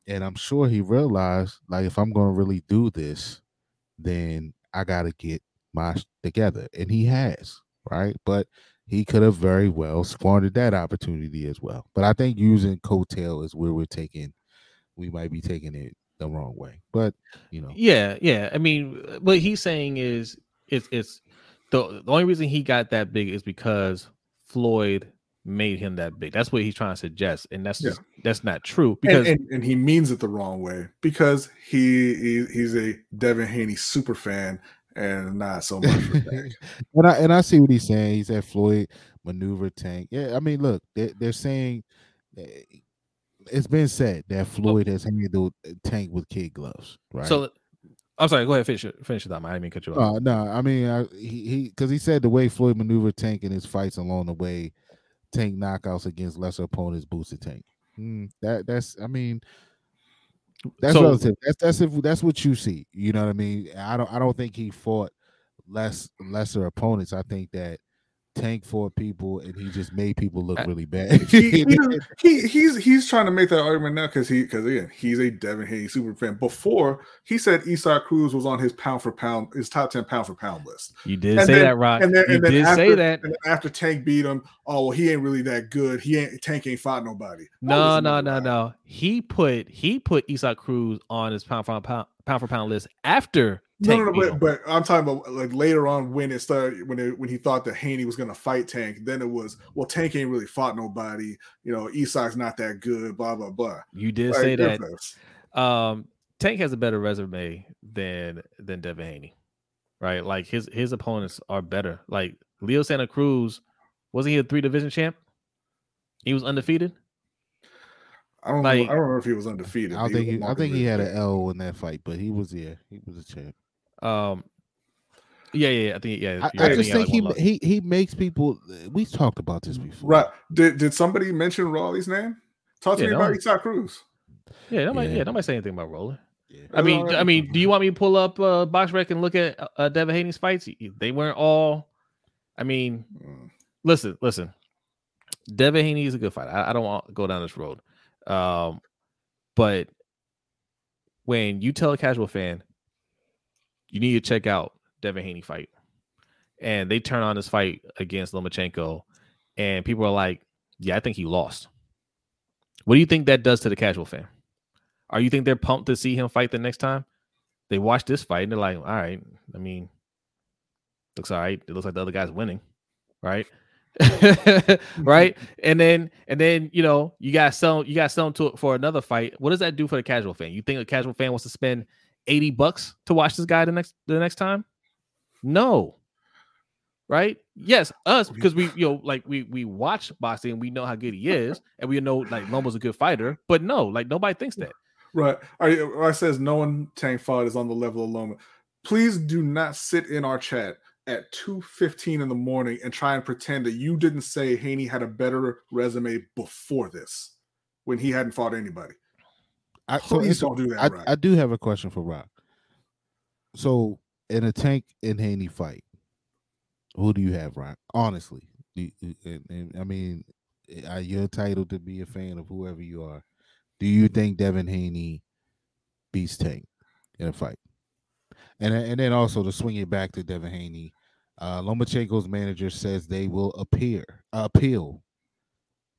S3: and I'm sure he realized like if I'm going to really do this, then I got to get my together, and he has right, but he could have very well squandered that opportunity as well. But I think using coattail is where we're taking, we might be taking it the wrong way. But you know,
S1: yeah, yeah. I mean, what he's saying is it's it's the, the only reason he got that big is because Floyd made him that big. That's what he's trying to suggest, and that's yeah. that's not true because
S2: and, and, and, he means it the wrong way because he, he he's a Devin Haney super fan and not so much
S3: and I and I see what he's saying. He said Floyd maneuver Tank. Yeah, I mean, look, they, they're saying eh, it's been said that Floyd has handled Tank with kid gloves, right?
S1: So. I'm sorry. Go ahead. Finish it. Finish it. I didn't mean cut you off.
S3: Uh, no, I mean, I, he because he, he said the way Floyd maneuvered Tank in his fights along the way, Tank knockouts against lesser opponents boosted Tank. Mm, that that's I mean, that's so, relative. That's that's if that's what you see. You know what I mean? I don't I don't think he fought less lesser opponents. I think that Tank for people and he just made people look uh, really bad.
S2: he, he, he's he's trying to make that argument now because he because again he's a Devin Haney super fan. Before he said Isaac Cruz was on his pound for pound his top ten pound for pound list.
S1: You did and say then, that, Rock. And then, you and then did
S2: after,
S1: say that.
S2: after Tank beat him, oh well, he ain't really that good. He ain't Tank ain't fought nobody.
S1: No, no, no, no. He put he put Isaac Cruz on his pound for pound pound for pound list after
S2: Tank no, no, no but, but, I'm talking about like later on when it started when it, when he thought that Haney was gonna fight Tank, then it was well Tank ain't really fought nobody, you know, Isaac's not that good, blah blah blah.
S1: You did like, say that. Um, Tank has a better resume than than Devin Haney, right? Like his his opponents are better. Like Leo Santa Cruz, wasn't he a three division champ? He was undefeated.
S2: I don't like, know. I don't know if he was undefeated.
S3: I think he, I think he had an L in that fight, but he was yeah, he was a champ.
S1: Um, yeah, yeah, I think yeah.
S3: I, I just think he he he makes people. We talked about this before,
S2: right? Did did somebody mention Rolly's name? Talk to yeah, me about Isaac Cruz.
S1: Yeah, nobody, yeah. yeah, nobody say anything about Rolling. Yeah. I mean, right. I mean, do you want me to pull up uh, BoxRec and look at uh, Devin Haney's fights? They weren't all. I mean, mm. listen, listen. Devin Haney is a good fighter. I, I don't want to go down this road, um, but when you tell a casual fan you need to check out Devin Haney fight. And they turn on this fight against Lomachenko, and people are like, "Yeah, I think he lost." What do you think that does to the casual fan? Are you think they're pumped to see him fight the next time? They watch this fight and they're like, "All right, I mean, looks all right. It looks like the other guy's winning, right?" right? And then and then you know you got sell you got sell to for another fight. What does that do for the casual fan? You think a casual fan wants to spend 80 bucks to watch this guy the next the next time? No. Right? Yes, us because we you know like we we watch boxing and we know how good he is and we know like Loma's a good fighter, but no, like nobody thinks that.
S2: Right. I uh, says no one Tank fight is on the level of Loma. Please do not sit in our chat at 2:15 in the morning and try and pretend that you didn't say Haney had a better resume before this when he hadn't fought anybody.
S3: I, Please so don't do that. I. I, do have a question for Rock. So in a Tank and Haney fight, who do you have, Rock? Honestly, and, and, I mean, eh, you're entitled to be a fan of whoever you are. Do you think Devin Haney beats Tank in a fight? And and then also to swing it back to Devin Haney, uh, Lomachenko's manager says they will appear appeal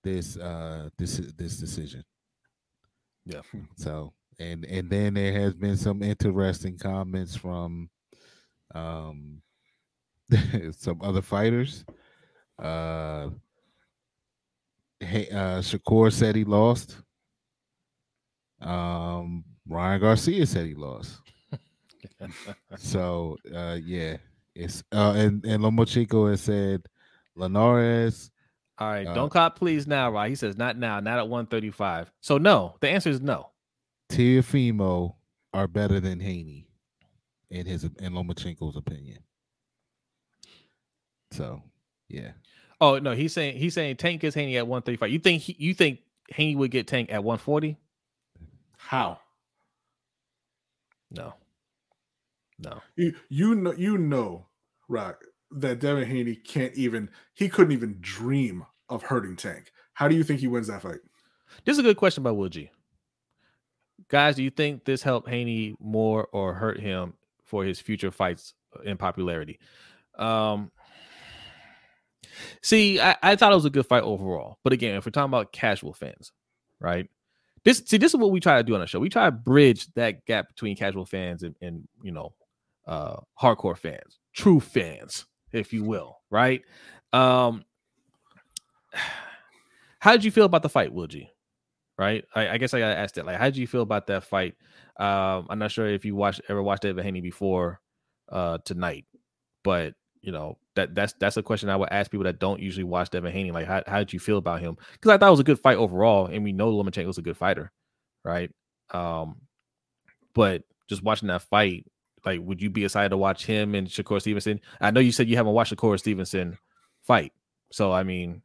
S3: this uh this this decision.
S1: Yeah.
S3: So and and then there has been some interesting comments from um some other fighters. Uh hey uh Shakur said he lost. Um Ryan Garcia said he lost. so uh yeah. It's uh and, and Lomachenko has said Linares
S1: all right, uh, don't cop please now, right? He says not now, not at 135. So no, the answer is no.
S3: Teofimo are better than Haney in his in Lomachenko's opinion. So yeah.
S1: Oh no, he's saying he's saying Tank gets Haney at 135. You think he, you think Haney would get Tank at 140?
S2: How?
S1: No. No.
S2: You you know you know, Rock, that Devin Haney can't even he couldn't even dream of hurting Tank. How do you think he wins that fight?
S1: This is a good question by G. Guys, do you think this helped Haney more or hurt him for his future fights in popularity? Um See, I, I thought it was a good fight overall. But again, if we're talking about casual fans, right? This see, this is what we try to do on the show. We try to bridge that gap between casual fans and, and you know, uh hardcore fans, true fans, if you will, right? Um how did you feel about the fight, Will G? Right? I, I guess I gotta ask that. Like, how did you feel about that fight? Um, I'm not sure if you watched ever watched David Haney before uh tonight, but you know that that's that's a question I would ask people that don't usually watch Devin Haney. Like, how how did you feel about him? Because I thought it was a good fight overall, and we know Lomachenko was a good fighter, right? Um, but just watching that fight, like, would you be excited to watch him and Shakur Stevenson? I know you said you haven't watched Shakur Stevenson fight, so I mean,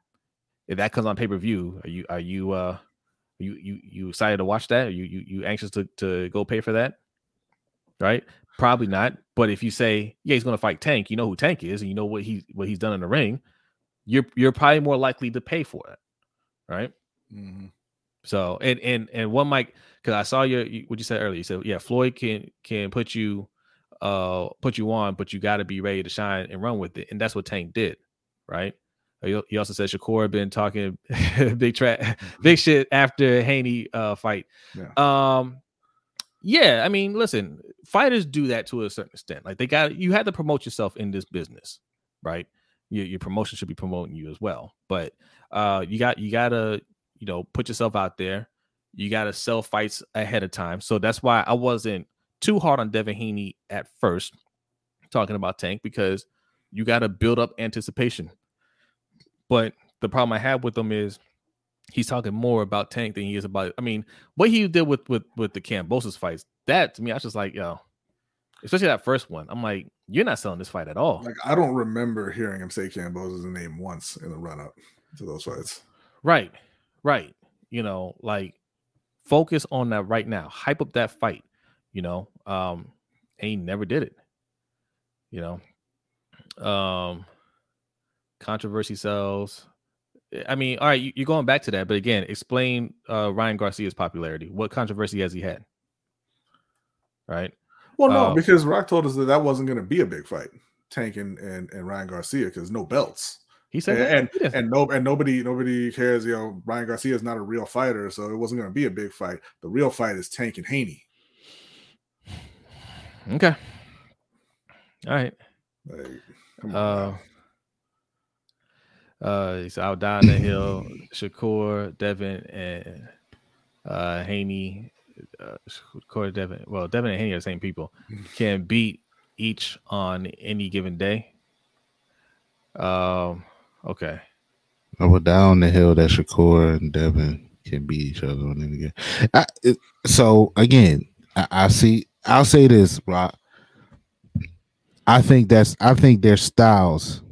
S1: if that comes on pay per view, are you are you uh you you you excited to watch that? Are you you you anxious to to go pay for that? Right? Probably not. But if you say, yeah, he's going to fight Tank, you know who Tank is, and you know what he what he's done in the ring, you're you're probably more likely to pay for it, right?
S2: Mm-hmm.
S1: So and and and one mic because I saw your what you said earlier. You said yeah, Floyd can can put you uh put you on, but you got to be ready to shine and run with it, and that's what Tank did, right? He also said Shakur been talking big track, big shit after Haney uh fight.
S2: Yeah.
S1: Um, yeah, I mean, listen, fighters do that to a certain extent. Like they got you had to promote yourself in this business, right? Your, your promotion should be promoting you as well. But uh you got you gotta, you know, put yourself out there. You gotta sell fights ahead of time. So that's why I wasn't too hard on Devin Haney at first, talking about Tank, because you gotta build up anticipation. But the problem I have with him is he's talking more about Tank than he is about. I mean, what he did with with with the Kambosos fights, that to me, I was just like, yo, especially that first one. I'm like, you're not selling this fight at all.
S2: Like I don't remember hearing him say Kambosos' name once in the run up to those fights.
S1: Right, right. You know, like focus on that right now. Hype up that fight. You know, um, and he never did it. You know, um, controversy sells. I mean, all right, you, you're going back to that, but again, explain uh, Ryan Garcia's popularity. What controversy has he had? Right.
S2: Well, no,
S1: Um,
S2: because Rock told us that that wasn't going to be a big fight, Tank and and, and Ryan Garcia, because no belts,
S1: He said
S2: and
S1: that?
S2: and, and no and nobody nobody cares. You know, Ryan Garcia is not a real fighter, so it wasn't going to be a big fight. The real fight is Tank and Haney.
S1: Okay. All right.
S2: Like,
S1: Uh, uh, out down the hill. Shakur, Devin, and uh, Haney. Uh, Shakur, Devin. Well, Devin and Haney are the same people. Can beat each on any given day. Um. Okay.
S3: Over down the hill that Shakur and Devin can beat each other on any game. I, it, so again, I, I see. I'll say this, Rock. I think that's. I think their styles,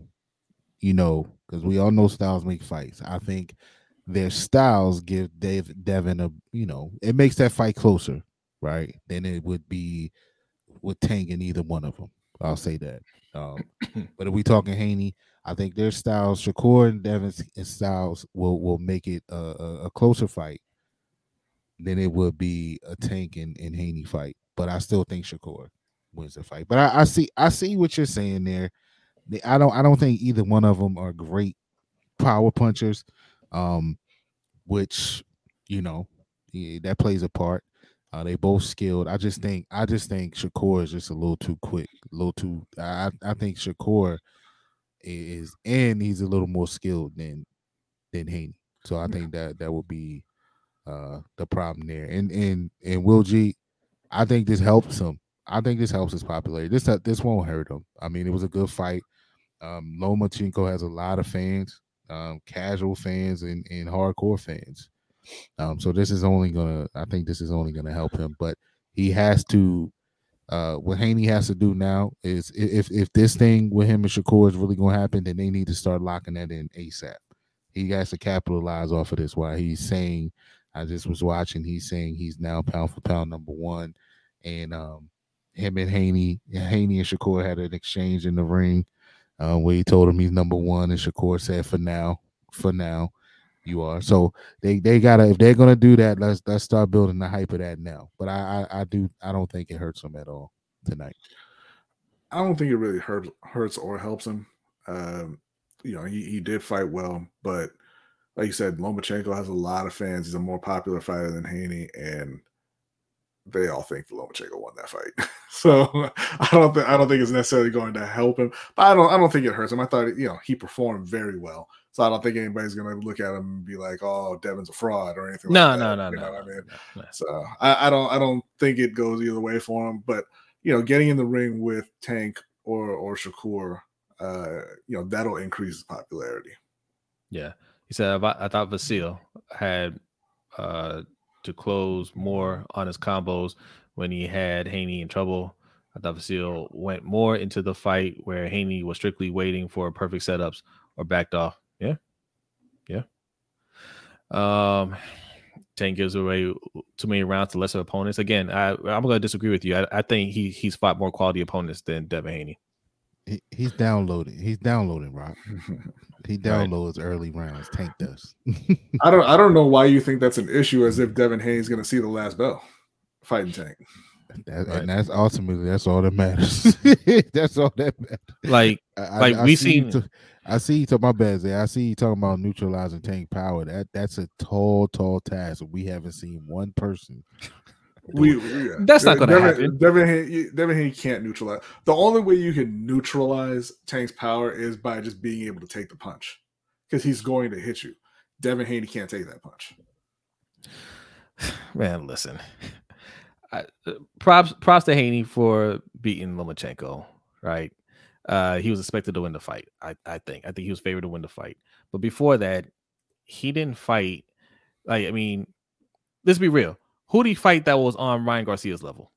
S3: you know, because we all know styles make fights. I think their styles give Dave Devin a. You know, it makes that fight closer, right? Than it would be with Tank in either one of them. I'll say that. Um, but if we talking Haney, I think their styles, Shakur and Devin's styles, will will make it a, a, a closer fight than it would be a Tank and, and Haney fight. But I still think Shakur wins the fight. But I, I see I see what you're saying there. I don't I don't think either one of them are great power punchers, um, which you know yeah, that plays a part. Uh, they both skilled. I just think I just think Shakur is just a little too quick, a little too. I I think Shakur is and he's a little more skilled than than Haney. So I think that that would be uh the problem there. And and and Will G, I think this helps him. I think this helps his popularity. This uh, this won't hurt him. I mean, it was a good fight. Um, Lomachenko has a lot of fans, um, casual fans and, and hardcore fans. Um, so this is only gonna, I think this is only gonna help him, but he has to Uh, what Haney has to do now is if if this thing with him and Shakur is really to happen, then they need to start locking that in ASAP. He has to capitalize off of this. While he's saying, I just was watching, he's saying he's now pound for pound number one, and um, him and Haney, Haney and Shakur had an exchange in the ring uh, where he told him he's number one, and Shakur said, "For now, for now." you are. So they they gotta if they're gonna do that, let's let's start building the hype of that now. But I I, I do I don't think it hurts him at all tonight.
S2: I don't think it really hurts hurts or helps him. Um, you know, he, he did fight well, but like you said, Lomachenko has a lot of fans. He's a more popular fighter than Haney, and they all think Lomachenko won that fight. so I don't think I don't think it's necessarily going to help him. But I don't I don't think it hurts him. I thought you know he performed very well. So I don't think anybody's gonna look at him and be like, "Oh, Devin's a fraud" or anything.
S1: No,
S2: like
S1: no, no,
S2: you
S1: no,
S2: know what I mean?
S1: no, no.
S2: So I, I don't, I don't think it goes either way for him. But you know, getting in the ring with Tank or or Shakur, uh, you know, that'll increase his popularity.
S1: Yeah, he said I, thought Vasyl had uh, to close more on his combos when he had Haney in trouble. I thought Vasyl went more into the fight where Haney was strictly waiting for perfect setups or backed off. Yeah, yeah. Um, Tank gives away too many rounds to lesser opponents. Again, I I'm going to disagree with you. I, I think he he's fought more quality opponents than Devin Haney.
S3: He, he's downloading. He's downloading, Rock. He downloads early rounds. Tank does.
S2: I don't, I don't know why you think that's an issue. As if Devin Haney's going to see the last bell fighting Tank.
S3: That,
S1: Right.
S3: And that's ultimately that's all that matters. that's all that matters.
S1: Like
S3: I,
S1: Like,
S3: I,
S1: we
S3: I see you
S1: seen-
S3: t- I see you talking my bad. Zay. I see you talking about neutralizing tank power. That that's a tall, tall task. We haven't seen one person. Do
S2: We,
S3: it.
S2: yeah.
S1: That's not gonna
S2: Devin,
S1: happen.
S2: Devin Haney, Devin Haney can't neutralize. The only way you can neutralize Tank's power is by just being able to take the punch, because he's going to hit you. Devin Haney can't take that punch.
S1: man, listen. I, uh, props props to Haney for beating Lomachenko, right? Uh, he was expected to win the fight. I, I think. I think he was favored to win the fight. But before that, he didn't fight. Like, I mean, let's be real. Who did he fight that was on Ryan Garcia's level?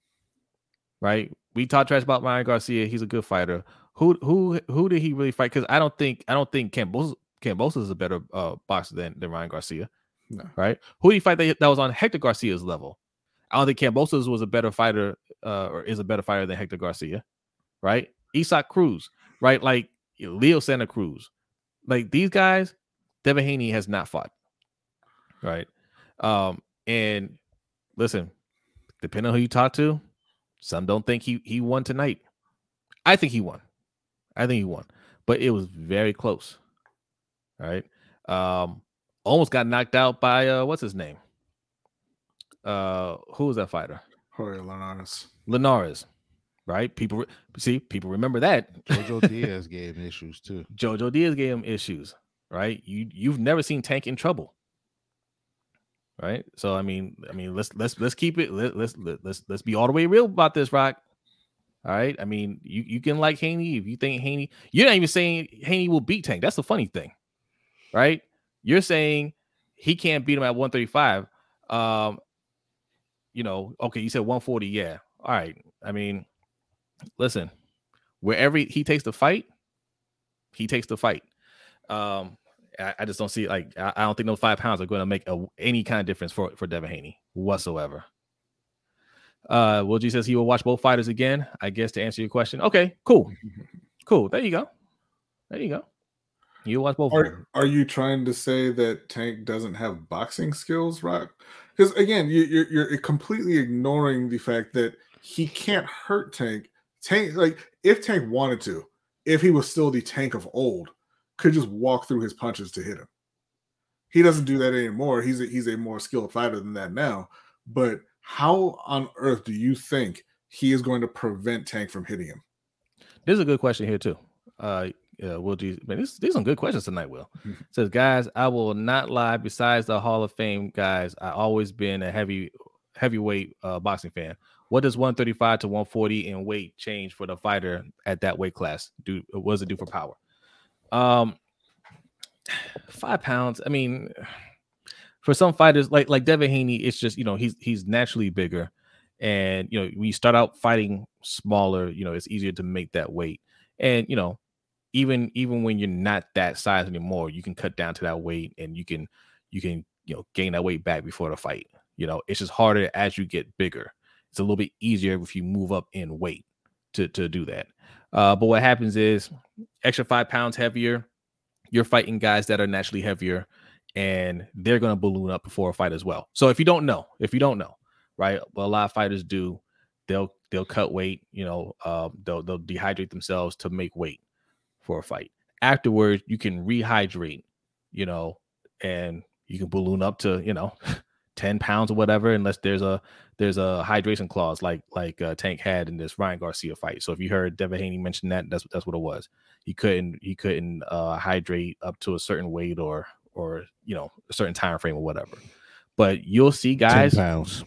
S1: Right? We talk trash about Ryan Garcia. He's a good fighter. Who who who did he really fight? Because I don't think I don't think Kambosos Kambosos is a better uh, boxer than, than Ryan Garcia.
S2: No.
S1: Right? Who did he fight that, that was on Hector Garcia's level? I don't think Kambosos was a better fighter uh, or is a better fighter than Hector Garcia, right? Isaac Cruz, right? Like Leo Santa Cruz, like these guys, Devin Haney has not fought, right? Um, and listen, depending on who you talk to, some don't think he he won tonight. I think he won. I think he won, but it was very close, right? Um, almost got knocked out by uh, what's his name? Uh, who was that fighter?
S2: Jorge Linares.
S1: Linares, right? People re- see, people remember that.
S3: Jojo Diaz gave him issues too.
S1: Jojo Diaz gave him issues, right? You you've never seen Tank in trouble, right? So I mean, I mean, let's let's let's keep it. Let, let's let, let's let's be all the way real about this, Rock. All right. I mean, you you can like Haney if you think Haney. You're not even saying Haney will beat Tank. That's the funny thing, right? You're saying he can't beat him at 135. Um, you know, okay, you said 140. Yeah. All right. I mean, listen, wherever he takes the fight, he takes the fight. Um, I, I just don't see like I, I don't think those five pounds are going to make a, any kind of difference for for Devin Haney whatsoever. Uh, Will G says he will watch both fighters again. I guess to answer your question. Okay, cool, cool. There you go. There you go. You watch both.
S2: Are, are you trying to say that Tank doesn't have boxing skills, Rock? Because again, you, you're you're completely ignoring the fact that he can't hurt Tank. Tank, like if Tank wanted to, if he was still the Tank of old, could just walk through his punches to hit him. He doesn't do that anymore. He's a, he's a more skilled fighter than that now. But how on earth do you think he is going to prevent Tank from hitting him?
S1: This is a good question here too. Uh, yeah, Will G. Man, this, these are some good questions tonight. Will says, guys, I will not lie. Besides the Hall of Fame guys, I always been a heavy heavyweight uh, boxing fan. What does 135 to 140 in weight change for the fighter at that weight class? Do what does it do for power? Um, five pounds. I mean, for some fighters like like Devin Haney, it's just you know he's he's naturally bigger, And you know, when you start out fighting smaller, you know, it's easier to make that weight. And you know, even even when you're not that size anymore, you can cut down to that weight and you can you can you know gain that weight back before the fight. You know, it's just harder as you get bigger. It's a little bit easier if you move up in weight to to do that. Uh, but what happens is extra five pounds heavier, you're fighting guys that are naturally heavier, and they're gonna balloon up before a fight as well. So if you don't know, if you don't know, right, what a lot of fighters do, they'll they'll cut weight, you know, uh, they'll they'll dehydrate themselves to make weight for a fight. Afterwards, you can rehydrate, you know, and you can balloon up to you know 10 pounds or whatever unless there's a there's a hydration clause like like uh, tank had in this ryan garcia fight. So if you heard devin haney mention that that's that's what it was. He couldn't he couldn't uh, hydrate up to a certain weight or or you know a certain time frame or whatever. But you'll see guys
S3: 10 pounds.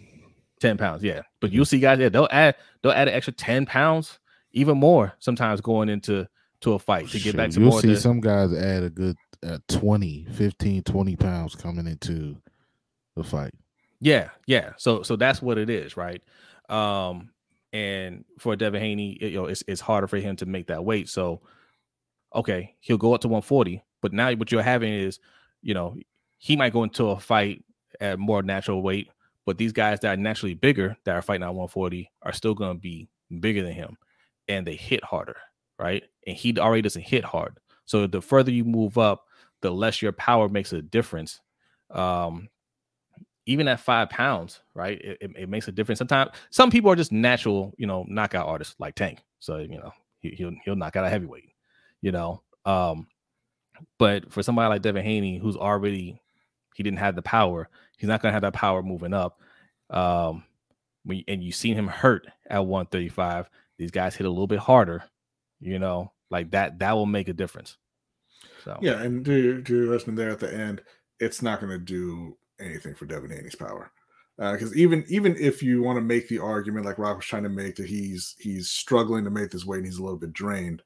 S1: 10 pounds yeah. But you'll see guys yeah they'll add they'll add an extra 10 pounds even more sometimes going into to a fight to get
S3: Shoot,
S1: back to
S3: you'll
S1: more
S3: see
S1: the-
S3: some guys add a good uh, 20 15 20 pounds coming into the fight
S1: Yeah, yeah. So so that's what it is, right? Um, and for Devin Haney, it- you know, it's it's harder for him to make that weight. So okay, he'll go up to 140, but now what you're having is, you know, he might go into a fight at more natural weight, but these guys that are naturally bigger that are fighting at 140 are still going to be bigger than him, and they hit harder, right? And he already doesn't hit hard. So the further you move up, the less your power makes a difference. Um, even at five pounds, right? It, it, it makes a difference. Sometimes some people are just natural, you know, knockout artists like Tank. So you know, he, he'll he'll knock out a heavyweight, you know. Um, but for somebody like Devin Haney, who's already he didn't have the power, he's not gonna have that power moving up. Um, when, and you've seen him hurt at 135. These guys hit a little bit harder, you know, like that. That will make a difference. So
S2: Yeah, and to to your there at the end, it's not going to do anything for Devin Haney's power. Uh, because even even if you want to make the argument like Rock was trying to make that he's he's struggling to make this weight and he's a little bit drained.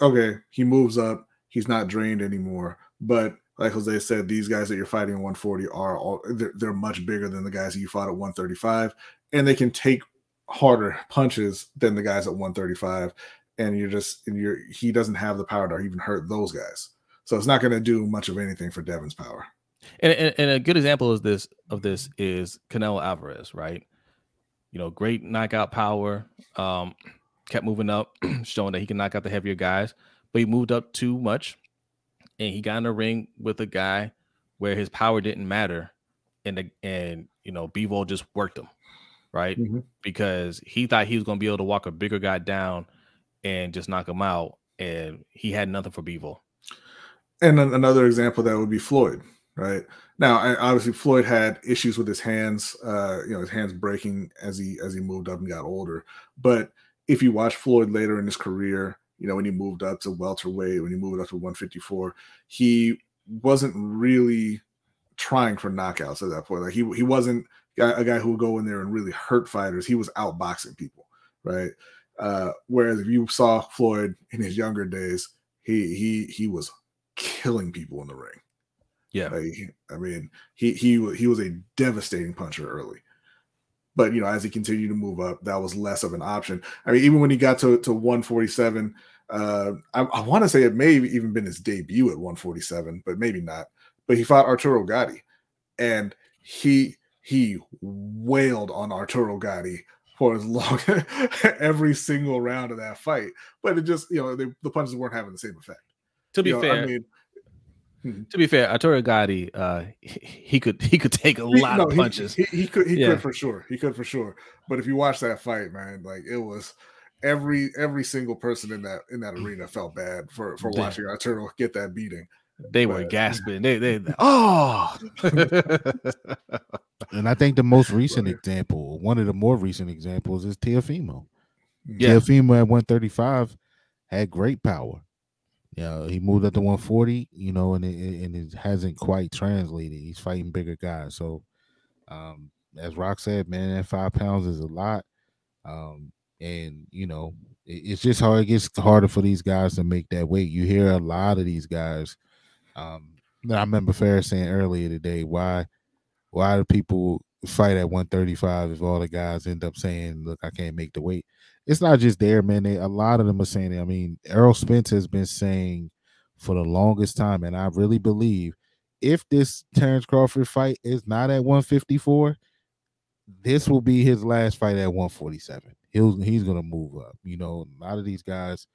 S2: Okay, he moves up, he's not drained anymore. But like Jose said, these guys that you're fighting at 140 are all they're, they're much bigger than the guys that you fought at 135, and they can take harder punches than the guys at 135. And you're just and you're he doesn't have the power to even hurt those guys. So it's not going to do much of anything for Devin's power.
S1: And, and, and a good example of this of this is Canelo Alvarez, right? You know, great knockout power. Um, kept moving up, showing that he can knock out the heavier guys, but he moved up too much, and he got in a ring with a guy where his power didn't matter, and the, and you know, Bivol just worked him, right?
S2: Mhm.
S1: Because he thought he was going to be able to walk a bigger guy down and just knock him out, and he had nothing for Bivol.
S2: And another example that would be Floyd, right? Now, I, obviously, Floyd had issues with his hands, uh, you know, his hands breaking as he as he moved up and got older. But if you watch Floyd later in his career, you know, when he moved up to welterweight, when he moved up to 154, he wasn't really trying for knockouts at that point. Like he he wasn't a guy who would go in there and really hurt fighters. He was outboxing people, right? Uh, whereas if you saw Floyd in his younger days, he he he was killing people in the ring.
S1: Yeah.
S2: Like, I mean, he he he was a devastating puncher early. But you know, as he continued to move up, that was less of an option. I mean, even when he got to, to 147, uh, I, I want to say it may have even been his debut at 147, but maybe not. But he fought Arturo Gatti, and he he wailed on Arturo Gatti for as long every single round of that fight. But it just you know they, the punches weren't having the same effect.
S1: To be
S2: You know,
S1: fair,
S2: I mean,
S1: to be fair, Arturo Gatti, uh, he, he could he could take a
S2: He-
S1: lot
S2: no,
S1: of punches.
S2: He, he could he
S1: Yeah.
S2: could for sure. He could for sure. But if you watch that fight, man, like it was every every single person in that in that arena felt bad for for
S1: Yeah.
S2: watching Arturo get that beating.
S1: they were
S2: but-
S1: gasping. They they oh
S3: And I think the most recent example, one of the more recent examples, is Teofimo.
S1: Yeah.
S3: Teofimo at 135 had great power. Yeah, he moved up to 140, you know, and it, and it hasn't quite translated. He's fighting bigger guys. So, um, as Rock said, man, that five pounds is a lot. Um, and you know, it, it's just how It gets harder for these guys to make that weight. You hear a lot of these guys. Um, I remember Ferris saying earlier today, why, why do people fight at 135 if all the guys end up saying, "Look, I can't make the weight." It's not just there, man. They, a lot of them are saying it. I mean, Errol Spence has been saying for the longest time, and I really believe if this Terrence Crawford fight is not at 154, this will be his last fight at 147. He'll he's gonna move up. You know, a lot of these guys,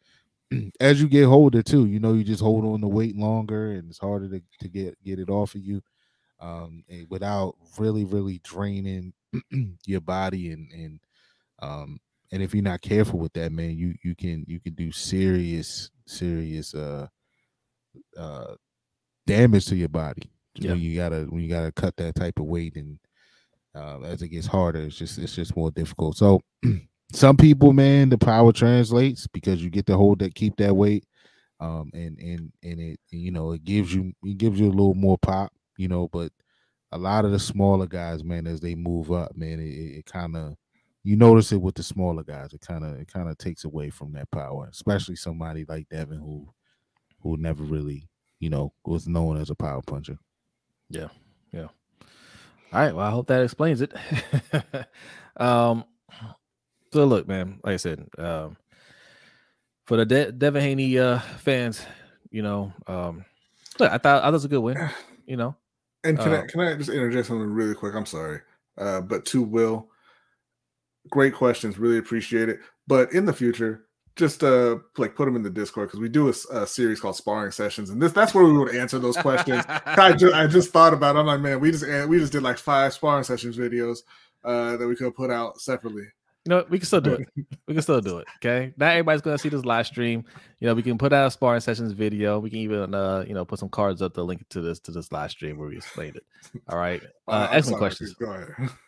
S3: as you get older too, you know, you just hold on to weight longer, and it's harder to, to get get it off of you um, without really, really draining your body and and um, and if you're not careful with that, man, you you can you can do serious serious uh uh damage to your body. Yeah. When you gotta when you gotta cut that type of weight and uh, as it gets harder, it's just it's just more difficult. So some people, man, the power translates because you get to hold that keep that weight. Um and and and it you know it gives you it gives you a little more pop you know, but a lot of the smaller guys, man, as they move up, man, it, it kind of you notice it with the smaller guys. It kind of it kind of takes away from that power, especially somebody like Devin who who never really, you know, was known as a power puncher.
S1: Yeah, yeah. All right. Well, I hope that explains it. um. So look, man. Like I said, um, for the De- Devin Haney uh, fans, you know, um, look, I thought I thought it was a good win. You know,
S2: and can uh, I can I just interject something really quick? I'm sorry, uh, but to Will, great questions, really appreciate it. But in the future, just uh like put them in the Discord because we do a, a, series called sparring sessions, and this that's where we would answer those questions. I just I just thought about. It. I'm like, man, we just we just did like five sparring sessions videos uh that we could put out separately.
S1: You know, we can still do it. We can still do it. Okay. Not everybody's gonna see this live stream. You know, we can put out a sparring sessions video. We can even uh, you know, put some cards up to link to this to this live stream where we explained it. All right. Uh, uh excellent questions. Go ahead.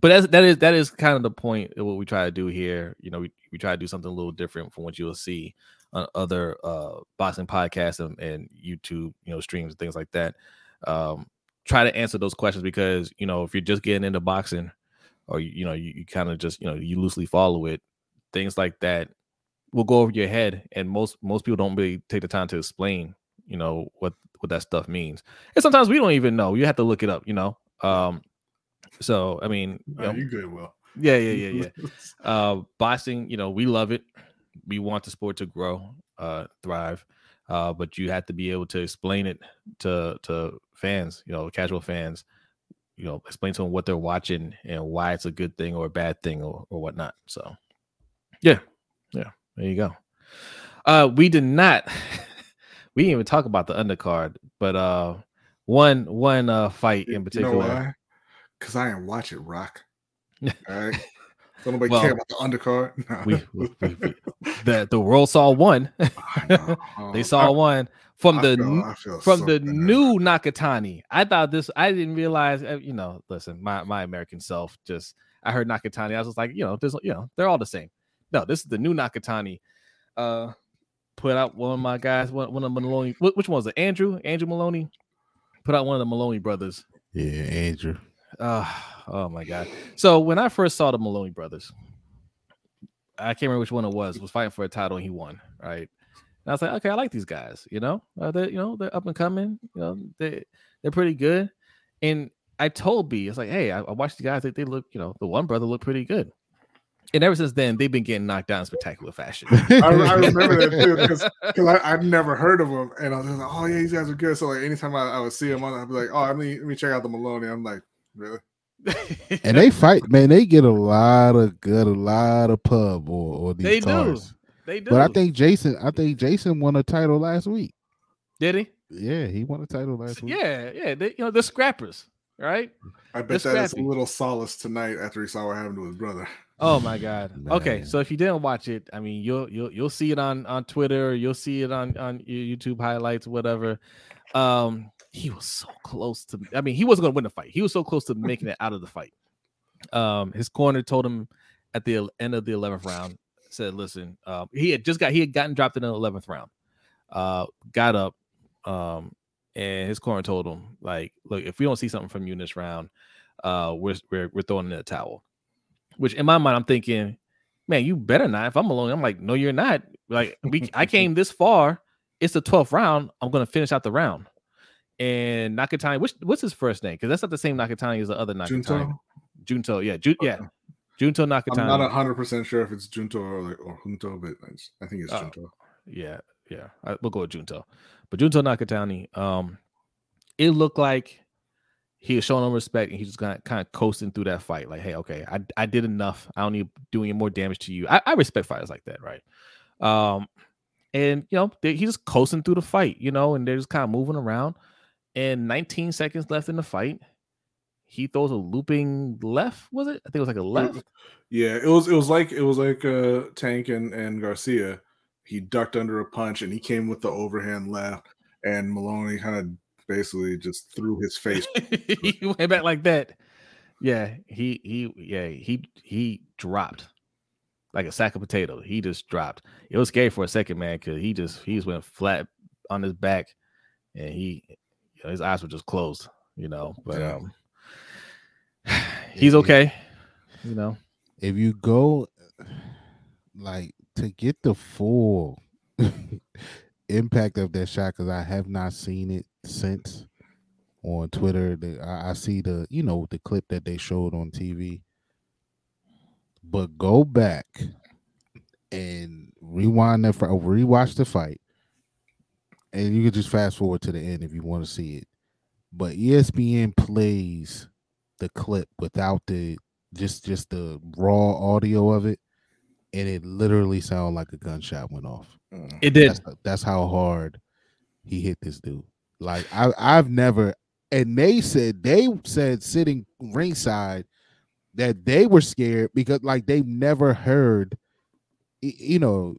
S1: But that's that is that is kind of the point of what we try to do here. You know, we, we try to do something a little different from what you'll see on other uh boxing podcasts and, and YouTube, you know, streams and things like that. Um, try to answer those questions because you know if you're just getting into boxing or you know you, you kind of just you know you loosely follow it things like that will go over your head and most most people don't really take the time to explain you know what what that stuff means and sometimes we don't even know you have to look it up you know um so i mean
S2: you, know, you good well
S1: yeah yeah yeah yeah uh boxing you know we love it we want the sport to grow uh thrive uh but you have to be able to explain it to to fans you know casual fans you know, explain to them what they're watching and why it's a good thing or a bad thing or, or whatnot. So, yeah, yeah, there you go. Uh, we did not, we didn't even talk about the undercard, but uh, one one uh fight in particular. You know
S2: Because I didn't watch it, Rock. All right. Don't nobody well, care about the undercard. No. we, we,
S1: we, the the world saw one. they saw I, one from I the feel, from the new Nakatani. I thought this. I didn't realize. Uh, you know, listen, my my American self just. I heard Nakatani. I was like, you know, there's you know, they're all the same. No, this is the new Nakatani. Uh, put out one of my guys, one, one of Moloney. Which one was it? Andrew, Andrew Moloney. Put out one of the Moloney brothers.
S3: Yeah, Andrew.
S1: Uh, oh my god. So when I first saw the Moloney brothers, I can't remember which one it was. Was fighting for a title and he won, right? And I was like, okay, I like these guys. You know, uh, they you know they're up and coming. You know, they they're pretty good. And I told B, it's like, hey, I, I watched the guys. They, they look, you know, the one brother looked pretty good. And ever since then, they've been getting knocked down in spectacular fashion.
S2: I, I, remember that too because I've never heard of them, and I was like, "Oh yeah, these guys are good." So like, anytime I, I would see them, I'd be like, "Oh, let me let me check out the Moloney." I'm like, "Really?"
S3: and they fight, man. They get a lot of good, a lot of pub or, or these they cars.
S1: do. They do.
S3: But I think Jason, I think Jason won a title last week.
S1: Did he?
S3: Yeah, he won a title last week.
S1: Yeah, yeah. They, you know, the scrappers, right?
S2: I bet that is a little solace tonight after he saw what happened to his brother.
S1: Oh my god. Man. Okay, so if you didn't watch it, I mean, you'll you'll you'll see it on on Twitter, you'll see it on on YouTube highlights, whatever. Um, he was so close to. I mean, he wasn't going to win the fight. He was so close to making it out of the fight. Um, his corner told him at the end of the eleventh round, said, "Listen, uh, he had just got he had gotten dropped in the eleventh round, uh, got up, um, and his corner told him like, look, if we don't see something from you in this round, uh, we're we're, we're throwing in the towel." Which in my mind, I'm thinking, man, you better not. If I'm alone, I'm like, no, you're not. Like we, I came this far. It's the 12th round. I'm gonna finish out the round. And Nakatani, which what's his first name? Because that's not the same Nakatani as the other Nakatani. Junto? Junto, yeah, Ju- yeah, Junto Nakatani.
S2: I'm not hundred percent sure if it's Junto or like, or Junto, but I, I think it's
S1: Oh.
S2: Junto.
S1: Yeah, yeah. I, we'll go with Junto. But Junto Nakatani, um, it looked like he was showing them respect and he's just kind of kind of coasting through that fight. Like, hey, okay, I, I did enough. I don't need to do any more damage to you. I, I respect fighters like that, right? Um, and you know, they, he's just coasting through the fight, you know, and they're just kind of moving around. And 19 seconds left in the fight. He throws a looping left, was it? I think it was like a left.
S2: Yeah, it was it was like it was like uh Tank and, and Garcia. He ducked under a punch and he came with the overhand left, and Moloney kind of basically just threw his face.
S1: he went back like that. Yeah, he he yeah he he dropped like a sack of potato. He just dropped. It was scary for a second, man, because he just he just went flat on his back, and he you know, his eyes were just closed. You know, but
S2: Yeah.
S1: um, he's okay. You know,
S3: if you go like to get the full impact of that shot because i have not seen it since on twitter the, I, I see the you know the clip that they showed on tv but go back and rewind that for rewatch the fight and you can just fast forward to the end if you want to see it but espn plays the clip without the just just the raw audio of it and it literally sounded like a gunshot went off
S2: Mm.
S1: it did.
S3: that's, that's how hard he hit this dude like i i've never and they said they said sitting ringside that they were scared because like they never heard you know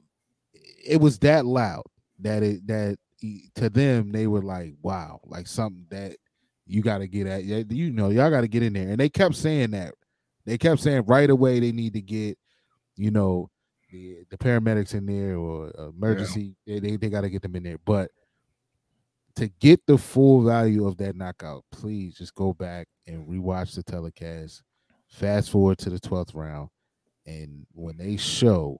S3: it was that loud that it that to them they were like wow like something that you got to get at. Yeah, you know y'all got to get in there. And they kept saying that. They kept saying right away they need to get you know the, the paramedics in there or emergency they, they, they got to get them in there. But to get the full value of that knockout please just go back and rewatch the telecast. Fast forward to the 12th round and when they show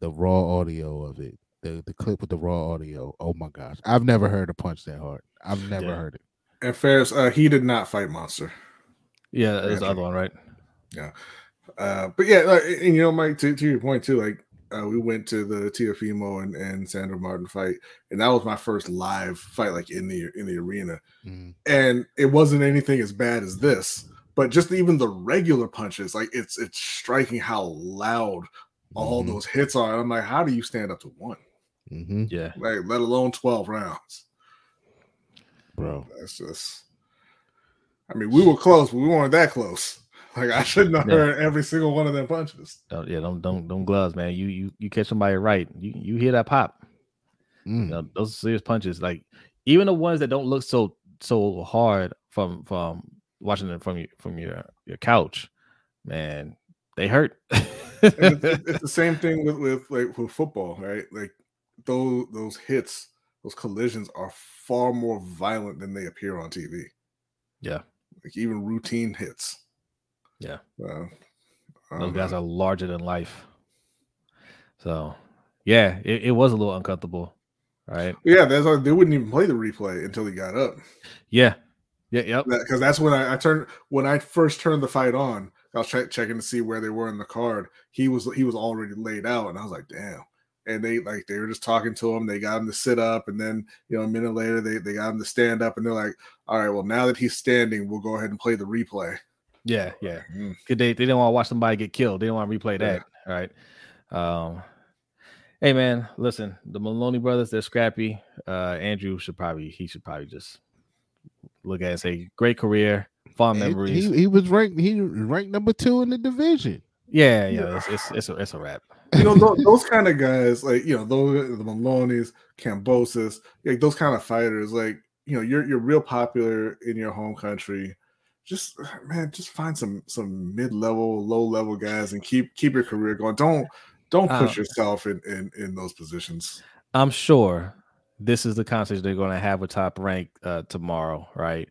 S3: the raw audio of it the, the clip with the raw audio oh my gosh i've never heard a punch that hard i've never
S1: Yeah.
S3: heard it
S2: And Ferris, uh, he did not fight Monster.
S1: Yeah, there's the other one, right?
S2: Yeah, uh, but yeah, like, and you know, Mike, to, to your point too, like uh, we went to the Teofimo and, and Sandor Martin fight, and that was my first live fight, like in the in the arena, and it wasn't anything as bad as this, but just even the regular punches, like it's it's striking how loud all
S3: Mhm.
S2: those hits are. I'm like, how do you stand up to one?
S3: Mhm.
S1: Yeah.
S2: Like, let alone twelve rounds.
S3: bro
S2: That's just. I mean, we were close, but we weren't that close. Like I shouldn't have
S1: Yeah.
S2: heard every single one of them punches.
S1: Don't, yeah, don't don't don't gloves, man. You you you catch somebody right, you you hear that pop. You
S3: Mm.
S1: know, those are serious punches. Like even the ones that don't look so so hard from from watching it from your from your your couch, man, they hurt.
S2: It's, it's the same thing with, with like with football, right? Like those those hits, those collisions are far more violent than they appear on TV.
S1: Yeah.
S2: like even routine hits.
S1: Yeah.
S2: Uh,
S1: Those guys are larger than life. So, yeah, it, it was a little uncomfortable, right?
S2: yeah, that's why they wouldn't even play the replay until he got up.
S1: Yeah, yeah, yep.
S2: because that's when I, I turned when I first turned the fight on. I was check, checking to see where they were in the card. He was he was already laid out, and I was like, damn. And they like they were just talking to him. They got him to sit up, and then you know a minute later they they got him to stand up, and they're like, all right, well now that he's standing, we'll go ahead and play the replay.
S1: Yeah, yeah.
S2: Mm.
S1: 'Cause They they didn't want to watch somebody get killed. They didn't want to replay that, right? Um, hey man, listen, the Moloney brothers, they're scrappy. Uh, Andrew should probably he should probably just look at it and say, great career, fond
S3: And
S1: memories.
S3: He, he was ranked. He ranked number two in the division.
S1: yeah, yeah, it's it's it's a, it's a wrap.
S2: You know those, those kind of guys, like you know those the Malones, Kambosos, like those kind of fighters, like you know you're you're real popular in your home country. Just man, just find some some mid level, low level guys and keep keep your career going. Don't don't push
S1: Uh,
S2: yourself in, in in those positions.
S1: I'm sure this is the conversation they're going to have with Top Rank uh, tomorrow, right?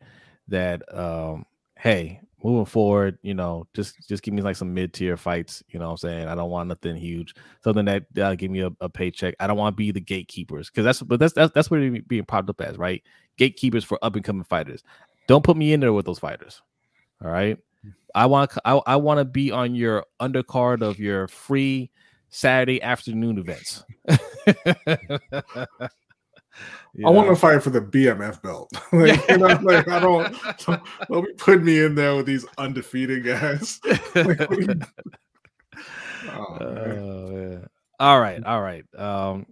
S1: That um, hey, moving forward, you know, just just give me like some mid tier fights. You know, what I'm saying I don't want nothing huge, something that uh, give me a, a paycheck. I don't want to be the gatekeepers because that's but that's that's that's what it's being propped up as, right? Gatekeepers for up and coming fighters. Don't put me in there with those fighters. All right. I want I, I want to be on your undercard of your free Saturday afternoon events.
S2: I want to fight for the BMF belt. like, you know, like I don't don't be putting me in there with these undefeated guys. like,
S1: oh, man. all right, all right. Um,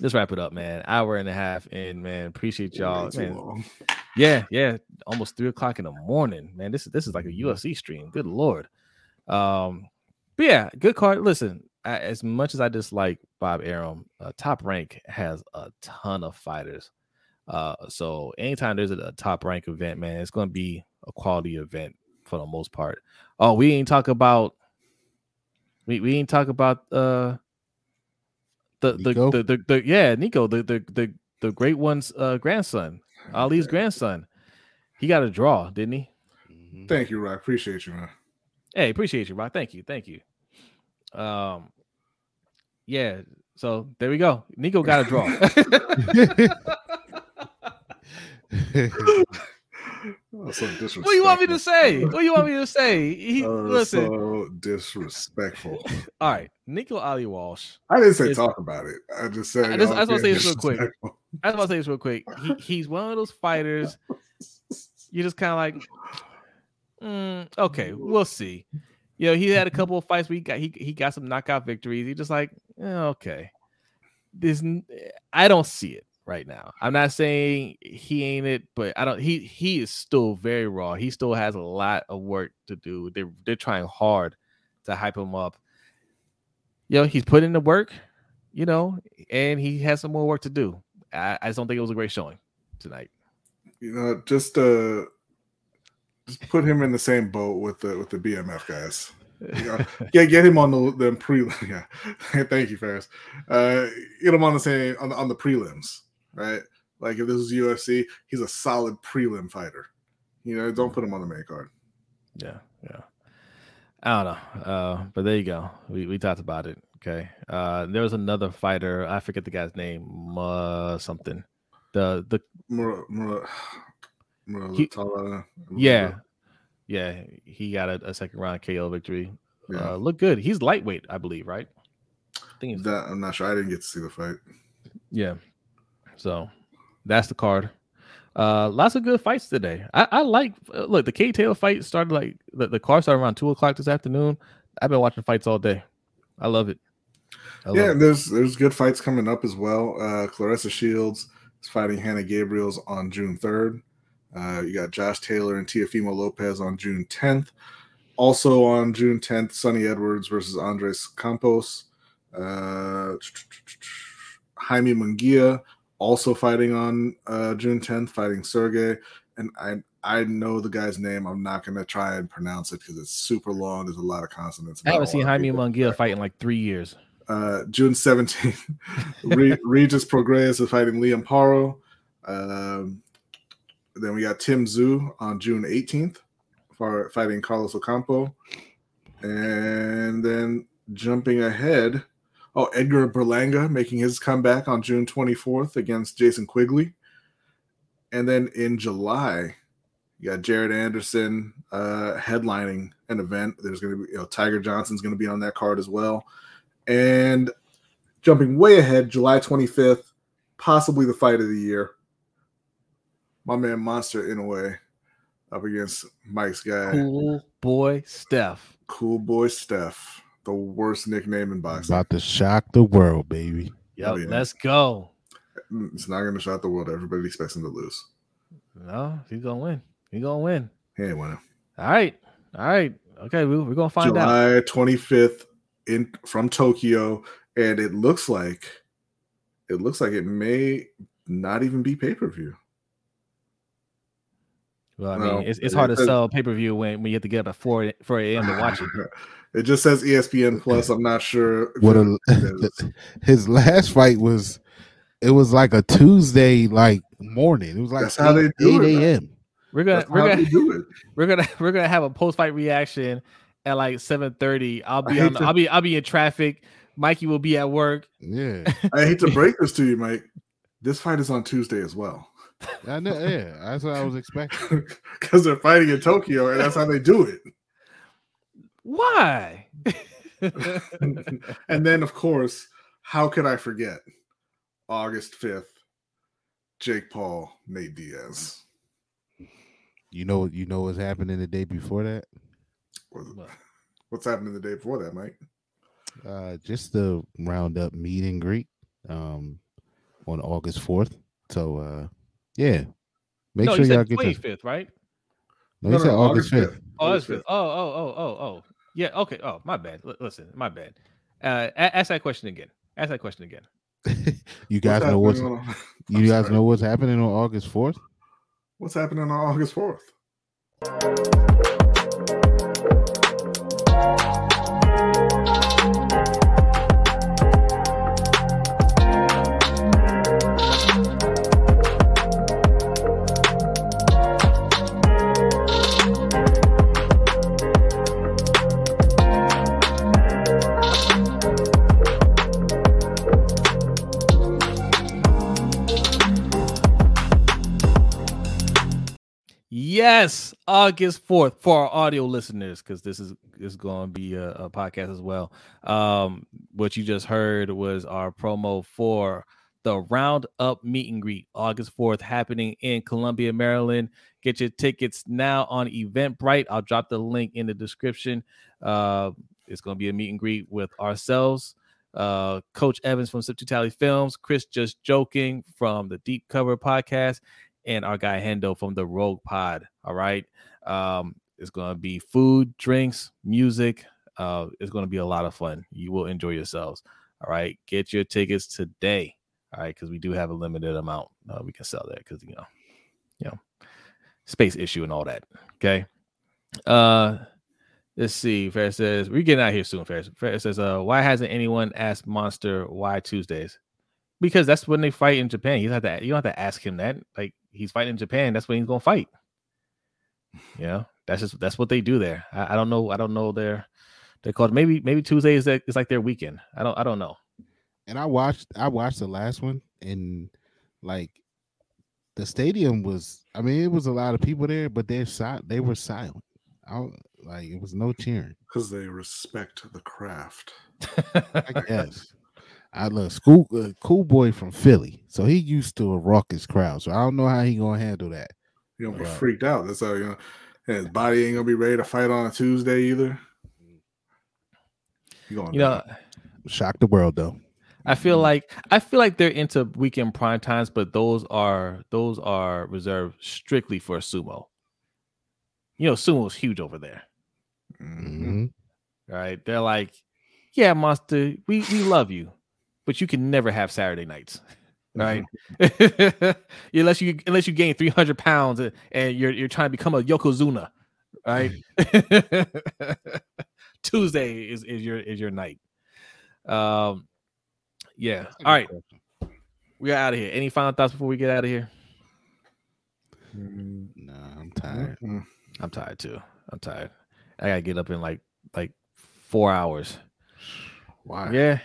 S1: let's wrap it up, man. Hour and a half in, man. Appreciate y'all. Man. Yeah, yeah. Almost three o'clock in the morning, man. This is this is like a UFC stream. Good lord. Um, but yeah, good card. Listen, I, as much as I dislike Bob Arum, uh, Top Rank has a ton of fighters. Uh, so anytime there's a, a top rank event, man, it's going to be a quality event for the most part. Oh, we ain't talk about we we ain't talk about uh the the, the, the the yeah Nico the the the the great one's uh grandson Ali's grandson. He got a draw, didn't he?
S2: Thank you, Rock. Appreciate you, man.
S1: Hey, appreciate you, Rock. Thank you, thank you. Um, yeah. So there we go. Nico got a draw.
S2: So
S1: what do you want me to say? What do you want me to say? He,
S2: uh, listen. So disrespectful.
S1: All right, Nico Ali Walsh.
S2: I didn't say is, talk about it. I just said.
S1: I just, I just want to say this real quick. I just want to say this real quick. He, he's one of those fighters. You're just kind of like, mm, okay, we'll see. You know, he had a couple of fights where he got he, he got some knockout victories. He just like, eh, okay, this I don't see it right now. I'm not saying he ain't it, but I don't. He he is still very raw. He still has a lot of work to do. They're they're trying hard to hype him up. You know, he's put in the work. You know, and he has some more work to do. I, I just don't think it was a great showing tonight.
S2: You know, just uh, just put him in the same boat with the with the BMF guys. yeah, get him on the, the pre. Yeah, thank you, Ferris. Uh, get him on the same on, on the prelims right? Like if this is UFC, he's a solid prelim fighter. You know, don't put him on the main card.
S1: Yeah, yeah. I don't know, uh, but there you go. We we talked about it. Okay. Uh, there was another fighter. I forget the guy's name. Uh, something. The the Mur- Mur- Mur- he, yeah, yeah. He got a, a, second round KO victory. Yeah. Uh, look good. He's lightweight, I believe, right? I
S2: think that, I'm not sure. I didn't get to see the fight.
S1: Yeah, so that's the card. Uh, lots of good fights today. I, I like uh, look the K Taylor fight started like the, the card started around two o'clock this afternoon. I've been watching fights all day. I love it.
S2: I yeah, there's there's good fights coming up as well. Uh, Claressa Shields is fighting Hanna Gabriels on June third. Uh, you got Josh Taylor and Teofimo Lopez on June 10th. Also on June 10th, Sunny Edwards versus Andres Campos. Uh, Jaime Munguia also fighting on uh, June 10th, fighting Sergey. And I I know the guy's name. I'm not gonna try and pronounce it because it's super long. There's a lot of consonants.
S1: I haven't seen Jaime Munguia fight in like three years.
S2: Uh, June 17th, Re- Regis Prograis is fighting Liam Paro. Um, then we got Tim Tszyu on June 18th for fighting Carlos Ocampo. And then jumping ahead, Oh, Edgar Berlanga making his comeback on June 24th against Jason Quigley. And then in July, you got Jared Anderson uh, headlining an event. There's going to be, you know, Tiger Johnson's going to be on that card as well. And jumping way ahead, July 25th, possibly the fight of the year. My man Monster Inoue up against Mike's guy.
S1: Cool boy Steph.
S2: Cool boy Steph the worst nickname in boxing.
S3: About to shock the world, baby.
S1: Yep, yeah. let's go.
S2: Mm, it's not going to shock the world. Everybody expects him to lose.
S1: No, he's going to win. He's going to win.
S2: He ain't winning.
S1: All right. All right. Okay, we, we're going to find
S2: July out. July 25th in from Tokyo, and it looks like it looks like it may not even be pay per view.
S1: Well, I mean, no, it's, it's hard to sell pay per view when, when you have to get up at 4, 4 a.m. to watch it.
S2: It just says ESPN Plus. I'm not sure
S3: what a, his last fight was. It was like a Tuesday like morning. It was like That's 8, how they do 8 a.m.
S1: We're gonna That's we're gonna do it. We're gonna we're gonna have a post fight reaction at like 7:30. I'll be on. To, I'll be I'll be in traffic. Mikey will be at work.
S3: Yeah.
S2: I hate to break this to you, Mike. This fight is on Tuesday as well.
S3: I know, yeah, that's what I was expecting.
S2: Because they're fighting in Tokyo, and that's how they do it.
S1: Why?
S2: and then, of course, how could I forget August 5th, Jake Paul, Nate Diaz.
S3: You know, you know what's happening the day before that?
S2: What's happening the day before that, Mike?
S3: Uh, just the roundup meet and greet um, on August 4th. So, uh, yeah, make
S1: no,
S3: sure
S1: you
S3: y'all get
S1: twenty
S3: to.
S1: fifth, right?
S3: No, you said August 5th.
S1: Oh, that's fifth. Oh, oh, oh, oh, oh. Yeah. Okay. Oh, my bad. L- listen, my bad. Uh, ask that question again. Ask that question again.
S3: you guys know what's
S2: on-
S3: you guys
S2: sorry.
S3: know what's happening on August 4th?
S2: what's happening on August 4th?
S1: Yes, August 4th for our audio listeners, because this is is going to be a, a podcast as well. Um, what you just heard was our promo for the Roundup meet and greet, August 4th, happening in Columbia, Maryland. Get your tickets now on Eventbrite. I'll drop the link in the description. Uh, it's going to be a meet and greet with ourselves, uh, Coach Evans from Sip Tally Films, Chris Just Joking from the Deep Cover Podcast, and our guy Hendo from the Rogue Pod. All right. Um, it's gonna be food, drinks, music. Uh, it's gonna be a lot of fun. You will enjoy yourselves. All right. Get your tickets today. All right, because we do have a limited amount. Uh, we can sell that because you know, you know, space issue and all that. Okay. Uh let's see. Ferris says we're getting out here soon. Ferris. Ferris says, uh, why hasn't anyone asked Monster why Tuesdays? Because that's when they fight in Japan. You have to you don't have to ask him that. Like he's fighting in Japan, that's when he's gonna fight. Yeah, that's just that's what they do there. I, I don't know. I don't know their they called maybe maybe Tuesday is like, like their weekend. I don't I don't know.
S3: And I watched I watched the last one and like the stadium was I mean it was a lot of people there, but they're si- they were silent. I, like it was no cheering.
S2: Because they respect the craft.
S3: I guess. I look school uh, cool boy from Philly, so he used to a raucous crowd. So I don't know how he gonna handle that.
S2: You don't be
S3: Right.
S2: freaked out. That's how you know. His body ain't gonna be ready to fight on a Tuesday either. You going
S1: you know,
S3: Shock the world though.
S1: I feel like I feel like they're into weekend prime times, but those are those are reserved strictly for sumo. You know, sumo's huge over there.
S2: Mhm.
S3: Mhm.
S1: Right? They're like, yeah, monster, we we love you, but you can never have Saturday nights. Right? unless you unless you gain 300 pounds and- and you're you're trying to become a Yokozuna, right? Tuesday is, is your is your night. Um yeah.
S3: That's a
S1: All
S3: good
S1: right.
S3: question.
S1: We are out of here. Any final thoughts before we get out of here?
S2: Mhm.
S3: Nah, I'm tired.
S1: I'm tired too. I'm tired. I gotta get up in like like four hours.
S2: Why?
S1: Yeah,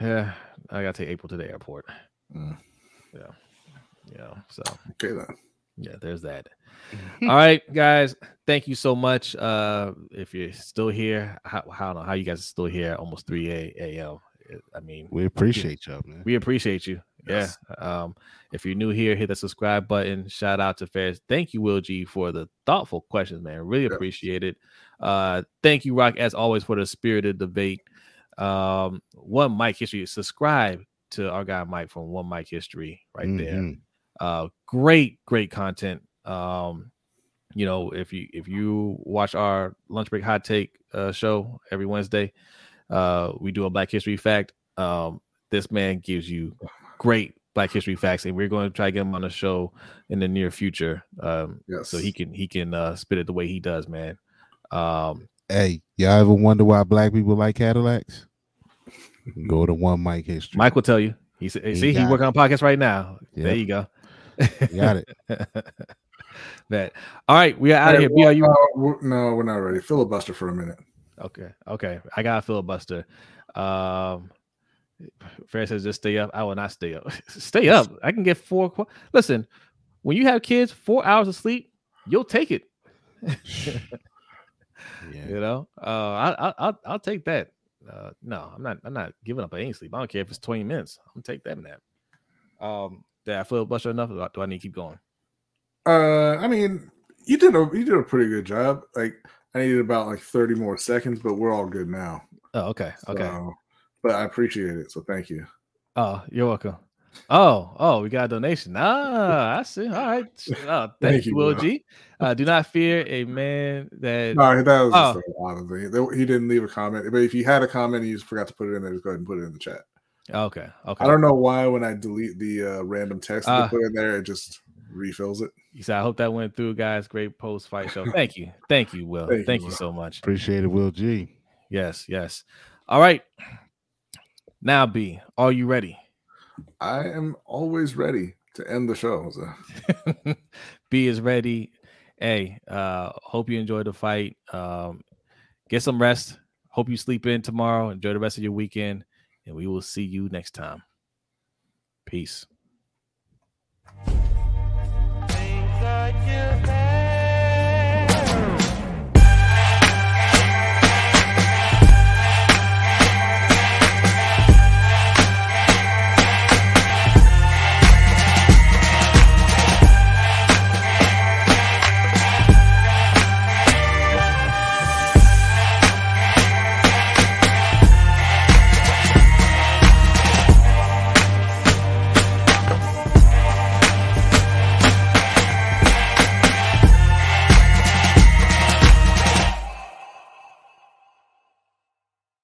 S1: yeah. I gotta take April to the airport.
S2: Mm.
S1: Yeah, yeah. So
S2: Okay then.
S1: yeah, there's that. All right, guys. Thank you so much. Uh, if you're still here, how, how I don't know how you guys are still here almost 3 a- a.m. I mean,
S3: We appreciate y'all, man.
S1: we appreciate you.
S2: Yes.
S1: Yeah. Um, if you're new here, hit the subscribe button. Shout out to Ferris. Thank you, Will G, for the thoughtful questions, man. Really
S2: Yes.
S1: appreciate it. Uh, thank you, Rock, as always, for the spirited debate. Um, one Mike history. Subscribe to our guy Mike from One Mike History right there.
S3: Mhm.
S1: Uh, great, great content. Um, you know, if you if you watch our lunch break hot take uh, show every Wednesday, uh, we do a Black History fact. Um, this man gives you great Black History facts, and we're going to try to get him on the show in the near future. Um,
S2: Yes.
S1: so he can he can uh, spit it the way he does, man. Um,
S3: Hey, y'all ever wonder why black people like Cadillacs? Go to one Mike history.
S1: Mike will tell you. He said, "See, he's
S3: got
S1: working on podcast right now. There you go."
S3: Got it.
S1: Bet. All right, we are out of here. B, are you
S2: well, uh, we're- no, we're not ready. Filibuster for a minute.
S1: Okay. Okay. I got a filibuster. Um Fair says just stay up. I will not stay up. stay up. I can get four. qu- Listen, when you have kids, four hours of sleep, you'll take it.
S3: Yeah.
S1: You know, uh, I, I I'll I'll take that. Uh, no, I'm not. I'm not giving up any sleep. I don't care if it's 20 minutes. I'm gonna take that nap. Um, did I feel buster enough? Or do I need to keep going?
S2: Uh, I mean, you did a you did a pretty good job. Like I needed about like 30 more seconds, but we're all good now.
S1: Oh, okay, okay.
S2: But I appreciate it. So thank you.
S1: Oh, you're welcome. Oh, oh, we got a donation. Ah, I see. All right. Oh, thank,
S2: Thank
S1: you,
S2: you,
S1: Will
S2: bro.
S1: G. Uh, do not fear a man that.
S2: No, that was
S1: Oh.
S2: just a lot of things. He didn't leave a comment, but if he had a comment and you just forgot to put it in there, just go ahead and put it in the chat.
S1: Okay, okay.
S2: I don't know why when I delete the uh, random text that
S1: Ah.
S2: put in there, it just refills it.
S1: He said, I hope that went through, guys. Great post fight show. Thank you. Thank you, Will. Thank,
S2: Thank
S1: you,
S2: you, Will.
S1: so much.
S3: Appreciate it, Will G.
S1: Yes, yes. All right. Now, B, are you ready?
S2: I am always ready to end the show. So.
S1: B is ready. A, uh, hope you enjoy the fight. Um, get some rest. Hope you sleep in tomorrow. Enjoy the rest of your weekend, and we will see you next time. Peace.